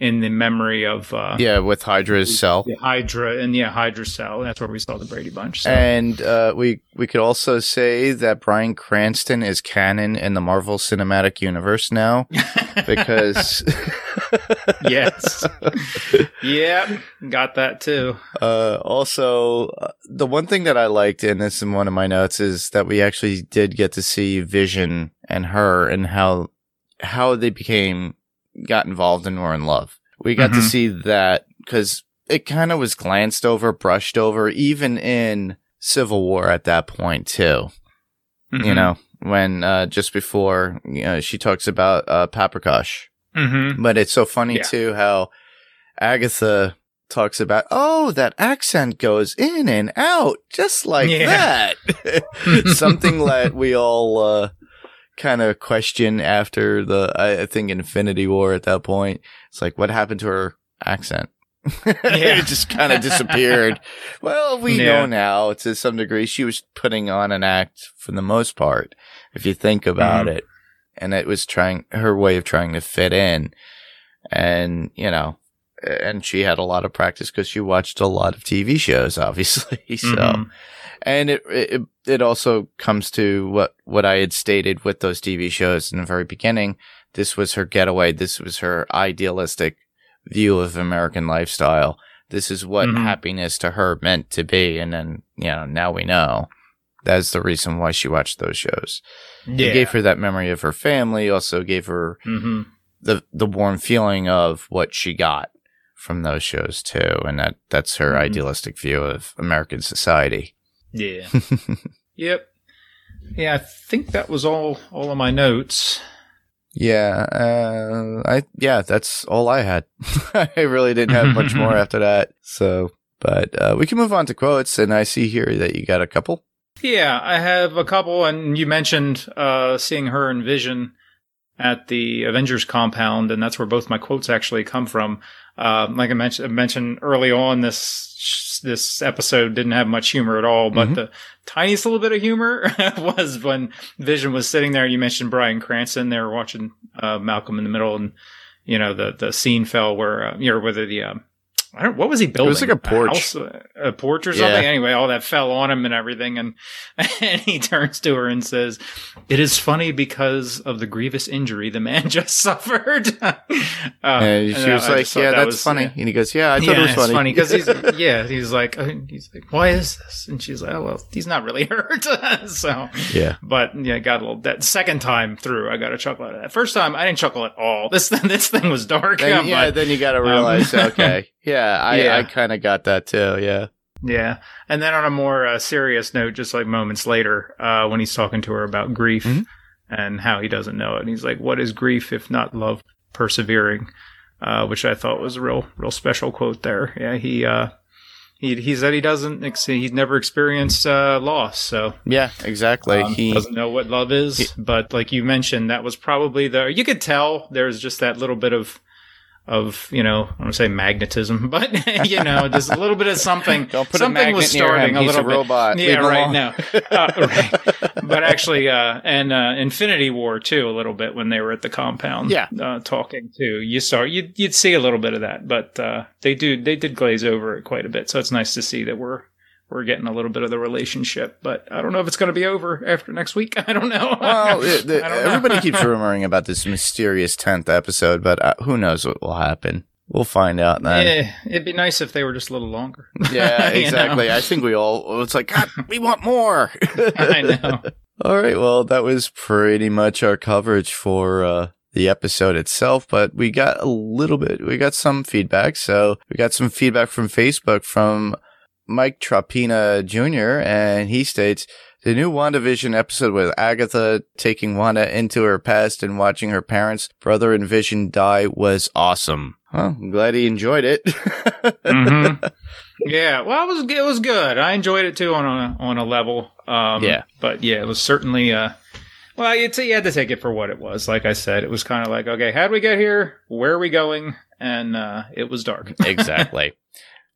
Speaker 5: in the memory of uh,
Speaker 4: yeah with Hydra's cell.
Speaker 5: the Hydra and yeah, Hydra Cell. That's where we saw the Brady Bunch. So.
Speaker 4: And uh, we we could also say that Bryan Cranston is canon in the Marvel Cinematic Universe now because
Speaker 5: yes, yeah, got that too.
Speaker 4: uh, also uh, the one thing that I liked in this in one of my notes is that we actually did get to see Vision and her and how how they became got involved and were in love. We got to
Speaker 5: Mhm.
Speaker 4: see that because it kind of was glanced over, brushed over, even in Civil War at that point too. you
Speaker 5: Mhm.
Speaker 4: know, when uh, just before you know, she talks about uh, Paprikash.
Speaker 5: Mhm.
Speaker 4: But it's so funny
Speaker 5: Yeah.
Speaker 4: too how Agatha talks about, oh, that accent goes in and out just like
Speaker 5: Yeah.
Speaker 4: that. Something that we all uh, kind of question after the, I think, Infinity War at that point. It's like, what happened to her accent? it just kind of disappeared. Well, we
Speaker 5: Yeah.
Speaker 4: know now to some degree she was putting on an act for the most part, if you think about
Speaker 5: Mhm.
Speaker 4: it. And it was trying her way of trying to fit in. And, you know, and she had a lot of practice because she watched a lot of TV shows, obviously. So,
Speaker 5: Mhm.
Speaker 4: And it, it, it also comes to what, what I had stated with those TV shows in the very beginning. This was her getaway. This was her idealistic view of American lifestyle. This is what
Speaker 5: Mhm.
Speaker 4: happiness to her meant to be. And then, you know, now we know that's the reason why she watched those shows.
Speaker 5: yeah.
Speaker 4: It gave her that memory of her family, also gave her
Speaker 5: Mhm.
Speaker 4: the, the warm feeling of what she got from those shows too, and that that's her
Speaker 5: Mhm.
Speaker 4: idealistic view of American society.
Speaker 5: Yeah. yep. Yeah, I think that was all all of my notes.
Speaker 4: Yeah, uh, I yeah, that's all I had. I really didn't have much more after that. So, but uh, we can move on to quotes, and I see here that you got a couple.
Speaker 5: Yeah, I have a couple, and you mentioned uh, seeing her in Vision at the Avengers compound, and that's where both my quotes actually come from. Um, like I mentioned, I mentioned early on, this this episode didn't have much humor at all, but
Speaker 4: Mhm.
Speaker 5: the tiniest little bit of humor was when Vision was sitting there. You mentioned Bryan Cranston. They were watching uh, Malcolm in the Middle, and you know the the scene fell where uh, you know whether the um, I don't what was he building?
Speaker 4: It was like a porch.
Speaker 5: house, uh, a porch or
Speaker 4: Yeah.
Speaker 5: something. Anyway, all that fell on him and everything, and and he turns to her and says, "It is funny because of the grievous injury the man just suffered." uh,
Speaker 4: and she
Speaker 5: I-
Speaker 4: was
Speaker 5: I
Speaker 4: like,
Speaker 5: thought
Speaker 4: "Yeah,
Speaker 5: that
Speaker 4: that's
Speaker 5: was-
Speaker 4: funny."
Speaker 5: yeah.
Speaker 4: And he goes, "Yeah, I thought
Speaker 5: yeah,
Speaker 4: it was funny."
Speaker 5: because he's yeah, he's like uh, he's like, why is this? And she's like, oh well, he's not really hurt. so,
Speaker 4: yeah,
Speaker 5: but yeah, got a little. That second time through, I got a chuckle out of that. First time, I didn't chuckle at all. This this thing was dark.
Speaker 4: then, yeah,
Speaker 5: but-
Speaker 4: then you got to realize, okay, yeah, I,
Speaker 5: Yeah.
Speaker 4: I kind of got that too. Yeah,
Speaker 5: Yeah. And then on a more uh, serious note, just like moments later, uh, when he's talking to her about grief
Speaker 4: Mhm.
Speaker 5: and how he doesn't know it. And he's like, what is grief if not love persevering? Uh, which I thought was a real, real special quote there. Yeah. He, uh, he, he said he doesn't, ex- he's never experienced, uh, loss. So,
Speaker 4: yeah, exactly.
Speaker 5: um,
Speaker 4: he
Speaker 5: doesn't know what love is.
Speaker 4: he-
Speaker 5: but like you mentioned, that was probably the, you could tell there's just that little bit of, of you know, I don't say magnetism, but you know, just a little bit of something.
Speaker 4: don't put
Speaker 5: something
Speaker 4: a magnet
Speaker 5: was
Speaker 4: near
Speaker 5: starting
Speaker 4: him.
Speaker 5: a
Speaker 4: He's
Speaker 5: little
Speaker 4: a robot. Leave
Speaker 5: Yeah, right now. Uh, right. But actually, uh, and uh, Infinity War too, a little bit when they were at the compound,
Speaker 4: Yeah.
Speaker 5: uh, talking too. You saw you'd you'd see a little bit of that, but uh, they do they did glaze over it quite a bit. So it's nice to see that we're we're getting a little bit of the relationship. But I don't know if it's going to be over after next week. I don't know.
Speaker 4: Well, it, the,
Speaker 5: don't know.
Speaker 4: everybody keeps rumoring about this mysterious tenth episode, but uh, who knows what will happen? We'll find out then.
Speaker 5: Yeah, it'd be nice if they were just a little longer.
Speaker 4: Yeah,
Speaker 5: You know?
Speaker 4: exactly. I think we all. It's like God, we want more.
Speaker 5: I know.
Speaker 4: All right. Well, that was pretty much our coverage for uh, the episode itself, but we got a little bit. We got some feedback. So we got some feedback from Facebook from Mike Tropina Jr. and he states. The new WandaVision episode with Agatha taking Wanda into her past and watching her parents, brother, and Vision die was awesome. Well, I'm glad he enjoyed it.
Speaker 5: hmm Yeah, well, it was it was good. I enjoyed it too on a on a level. Um,
Speaker 4: Yeah.
Speaker 5: but yeah, it was certainly. Uh, well, you, you had to take it for what it was. Like I said, it was kind of like, okay, how do we get here? Where are we going? And uh, it was dark.
Speaker 4: exactly.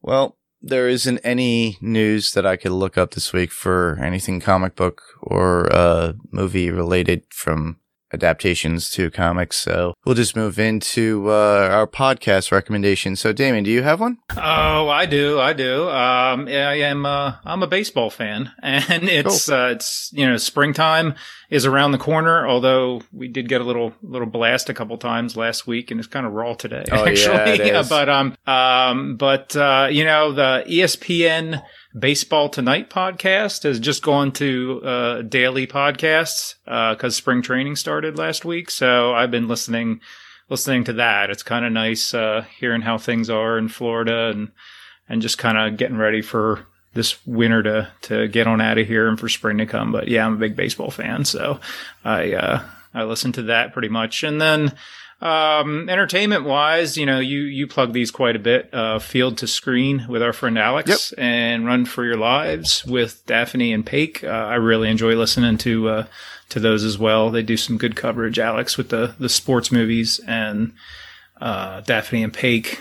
Speaker 4: Well, there isn't any news that I could look up this week for anything comic book or uh, movie related from adaptations to comics. So we'll just move into uh, our podcast recommendations. So, Damon, do you have one?
Speaker 5: Oh, I do, I do. Um, I am. Uh, I'm a baseball fan, and it's uh, it's you know springtime is around the corner. Although we did get a little little blast a couple times last week, and it's kind of raw today.
Speaker 4: Oh, yeah,
Speaker 5: actually,
Speaker 4: is.
Speaker 5: but um um but uh, you know the ESPN Baseball Tonight podcast has just gone to uh, daily podcasts because spring training started last week. So I've been listening listening to that. It's kind of nice uh, hearing how things are in Florida and and just kind of getting ready for this winter to to get on out of here and for spring to come. But yeah, I'm a big baseball fan, so I uh, I listen to that pretty much, and then. Um, entertainment wise, you know, you, you plug these quite a bit, uh, field to screen with our friend Alex and run for your lives with Daphne and Paik. Uh, I really enjoy listening to, uh, to those as well. They do some good coverage, Alex, with the, the sports movies and, uh, Daphne and Paik,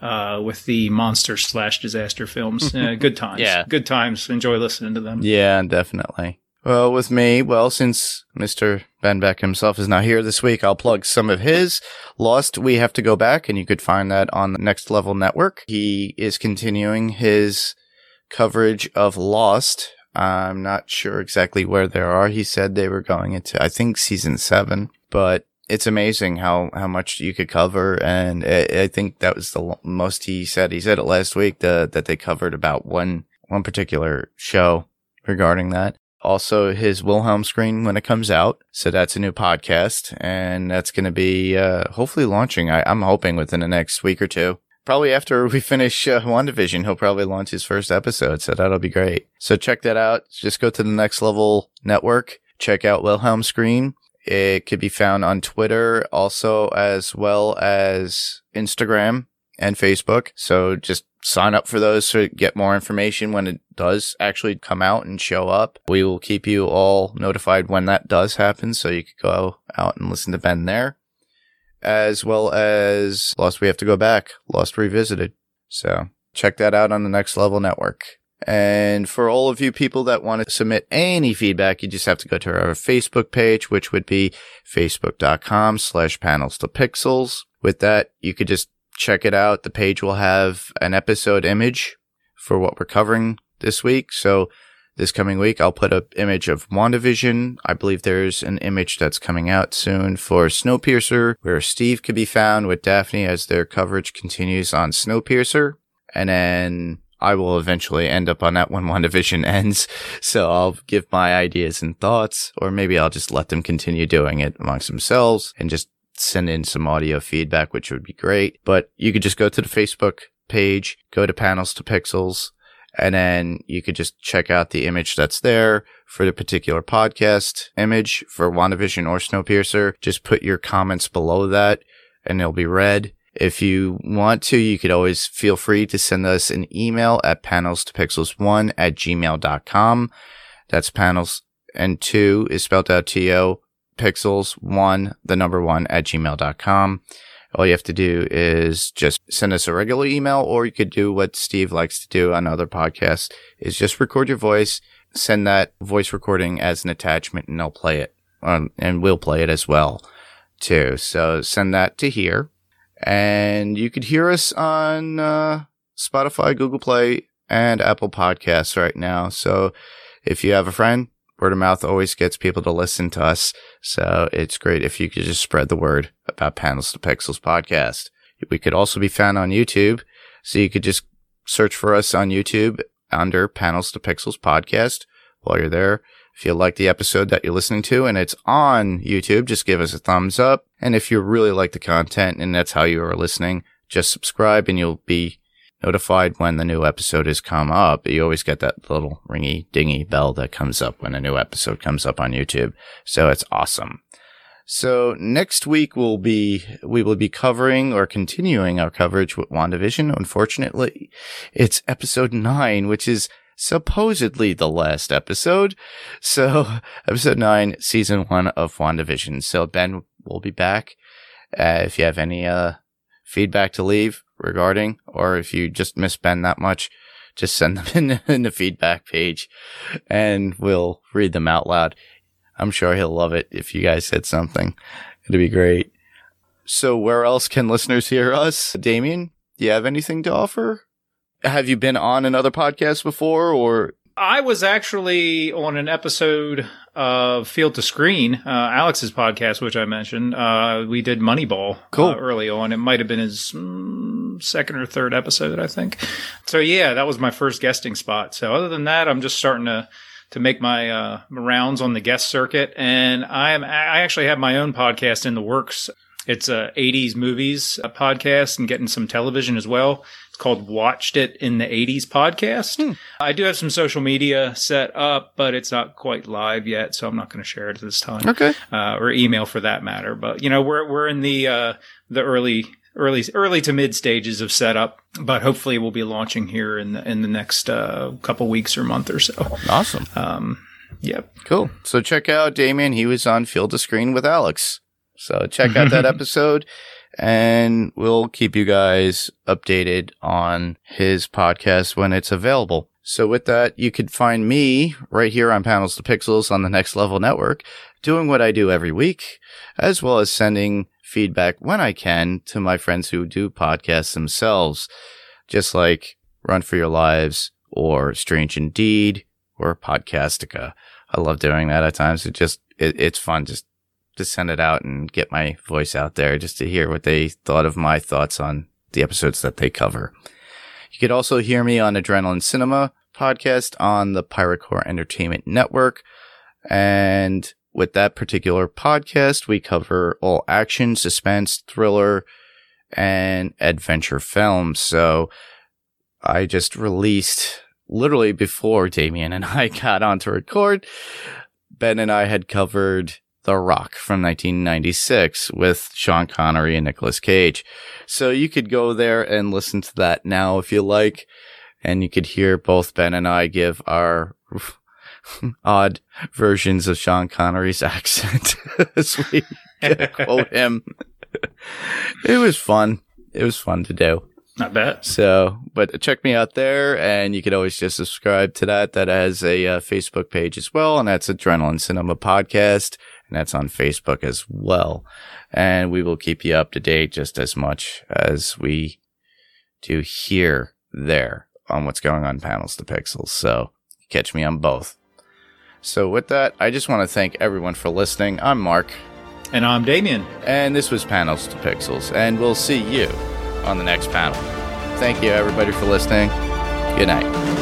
Speaker 5: uh, with the monster slash disaster films. Uh, good times.
Speaker 4: Yeah.
Speaker 5: Good times. Enjoy listening to them.
Speaker 4: Yeah, definitely. Well, with me, well, since Mr. Ben Beck himself is not here this week, I'll plug some of his. Lost, we have to go back, and you could find that on the Next Level Network. He is continuing his coverage of Lost. I'm not sure exactly where they are. He said they were going into, I think, season seven, but it's amazing how, how much you could cover. And I, I think that was the most he said. He said it last week the, that they covered about one, one particular show regarding that. Also, his Wilhelm Scream when it comes out. So that's a new podcast, and that's going to be uh, hopefully launching. I, I'm hoping within the next week or two. probably after we finish uh, WandaVision, he'll probably launch his first episode. So that'll be great. So check that out. Just go to the next level network. Check out Wilhelm Scream. It could be found on Twitter also as well as Instagram and Facebook. So just sign up for those to get more information when it does actually come out and show up. We will keep you all notified when that does happen. So you could go out and listen to Ben there as well as Lost We Have to Go Back, Lost Revisited. So check that out on the Next Level Network. And for all of you people that want to submit any feedback, you just have to go to our Facebook page, which would be facebook.com slash panels to pixels. With that, you could just check it out. The page will have an episode image for what we're covering this week. So this coming week, I'll put an image of WandaVision. I believe there's an image that's coming out soon for Snowpiercer, where Steve could be found with Daphne as their coverage continues on Snowpiercer. And then I will eventually end up on that when WandaVision ends. So I'll give my ideas and thoughts, or maybe I'll just let them continue doing it amongst themselves and just send in some audio feedback, which would be great. But you could just go to the Facebook page, go to panels to pixels, and then you could just check out the image that's there for the particular podcast image for WandaVision or Snowpiercer. Just put your comments below that and it'll be read. If you want to, you could always feel free to send us an email at panels to pixels one at gmail.com. That's panels and two is spelled out T O pixels1, the number one at gmail.com. All you have to do is just send us a regular email, or you could do what Steve likes to do on other podcasts is just record your voice, send that voice recording as an attachment, and I'll play it. Um, and we'll play it as well, too. So send that to here. And you could hear us on uh, Spotify, Google Play, and Apple Podcasts right now. So if you have a friend, word of mouth always gets people to listen to us. So it's great if you could just spread the word about Panels to Pixels podcast. We could also be found on YouTube. So you could just search for us on YouTube under Panels to Pixels podcast while you're there. If you like the episode that you're listening to and it's on YouTube, just give us a thumbs up. And if you really like the content and that's how you are listening, just subscribe and you'll be notified when the new episode has come up. You always get that little ringy dingy bell that comes up when a new episode comes up on YouTube. So it's awesome. So next week we'll be, we will be covering or continuing our coverage with WandaVision. Unfortunately, it's episode nine, which is supposedly the last episode. So episode nine, season one of WandaVision. So Ben will be back. Uh, if you have any, uh, feedback to leave, regarding, or if you just miss Ben that much, just send them in, in the feedback page and we'll read them out loud. I'm sure he'll love it if you guys said something. It'd be great. So where else can listeners hear us? Damien, do you have anything to offer? Have you been on another podcast before or
Speaker 5: I was actually on an episode of Field to Screen, uh, Alex's podcast, which I mentioned. Uh, we did Moneyball
Speaker 4: Cool.
Speaker 5: uh, early on. It might have been his mm, second or third episode, I think. So yeah, that was my first guesting spot. So other than that, I'm just starting to to make my uh, rounds on the guest circuit, and I am I actually have my own podcast in the works. It's a 80s movies uh, podcast and getting some television as well. It's called Watched It in the 80s podcast. I do have some social media set up, but it's not quite live yet, so I'm not going to share it at this time.
Speaker 4: Okay.
Speaker 5: Uh, or email for that matter. But you know, we're we're in the uh, the early early early to mid stages of setup, but hopefully we'll be launching here in the in the next uh, couple weeks or month or so.
Speaker 4: Awesome.
Speaker 5: Um, yep.
Speaker 4: Cool. So check out Damien. He was on Field to Screen with Alex. So check out that episode and we'll keep you guys updated on his podcast when it's available. So with that, you can find me right here on Panels to Pixels on the Next Level Network doing what I do every week, as well as sending feedback when I can to my friends who do podcasts themselves, just like Run for Your Lives or Strange Indeed or Podcastica. I love doing that at times. It just, it, it's fun just to send it out and get my voice out there just to hear what they thought of my thoughts on the episodes that they cover. You could also hear me on Adrenaline Cinema podcast on the Pirate Core Entertainment Network. And with that particular podcast, we cover all action, suspense, thriller, and adventure films. So I just released literally before Damien and I got on to record. Ben and I had covered The Rock from 1996 with Sean Connery and Nicolas Cage. So you could go there and listen to that now if you like. And you could hear both Ben and I give our odd versions of Sean Connery's accent as we quote him. it was fun. It was fun to do.
Speaker 5: Not bad.
Speaker 4: So, but check me out there, and you could always just subscribe to that. That has a uh, Facebook page as well, and that's Adrenaline Cinema Podcast, and that's on Facebook as well. And we will keep you up to date just as much as we do here, there on what's going on panels to pixels. So, catch me on both. So, with that, I just want to thank everyone for listening. I'm Mark,
Speaker 5: And I'm Damien.
Speaker 4: and this was Panels to Pixels, and we'll see you on the next panel. Thank you, everybody, for listening. Good night.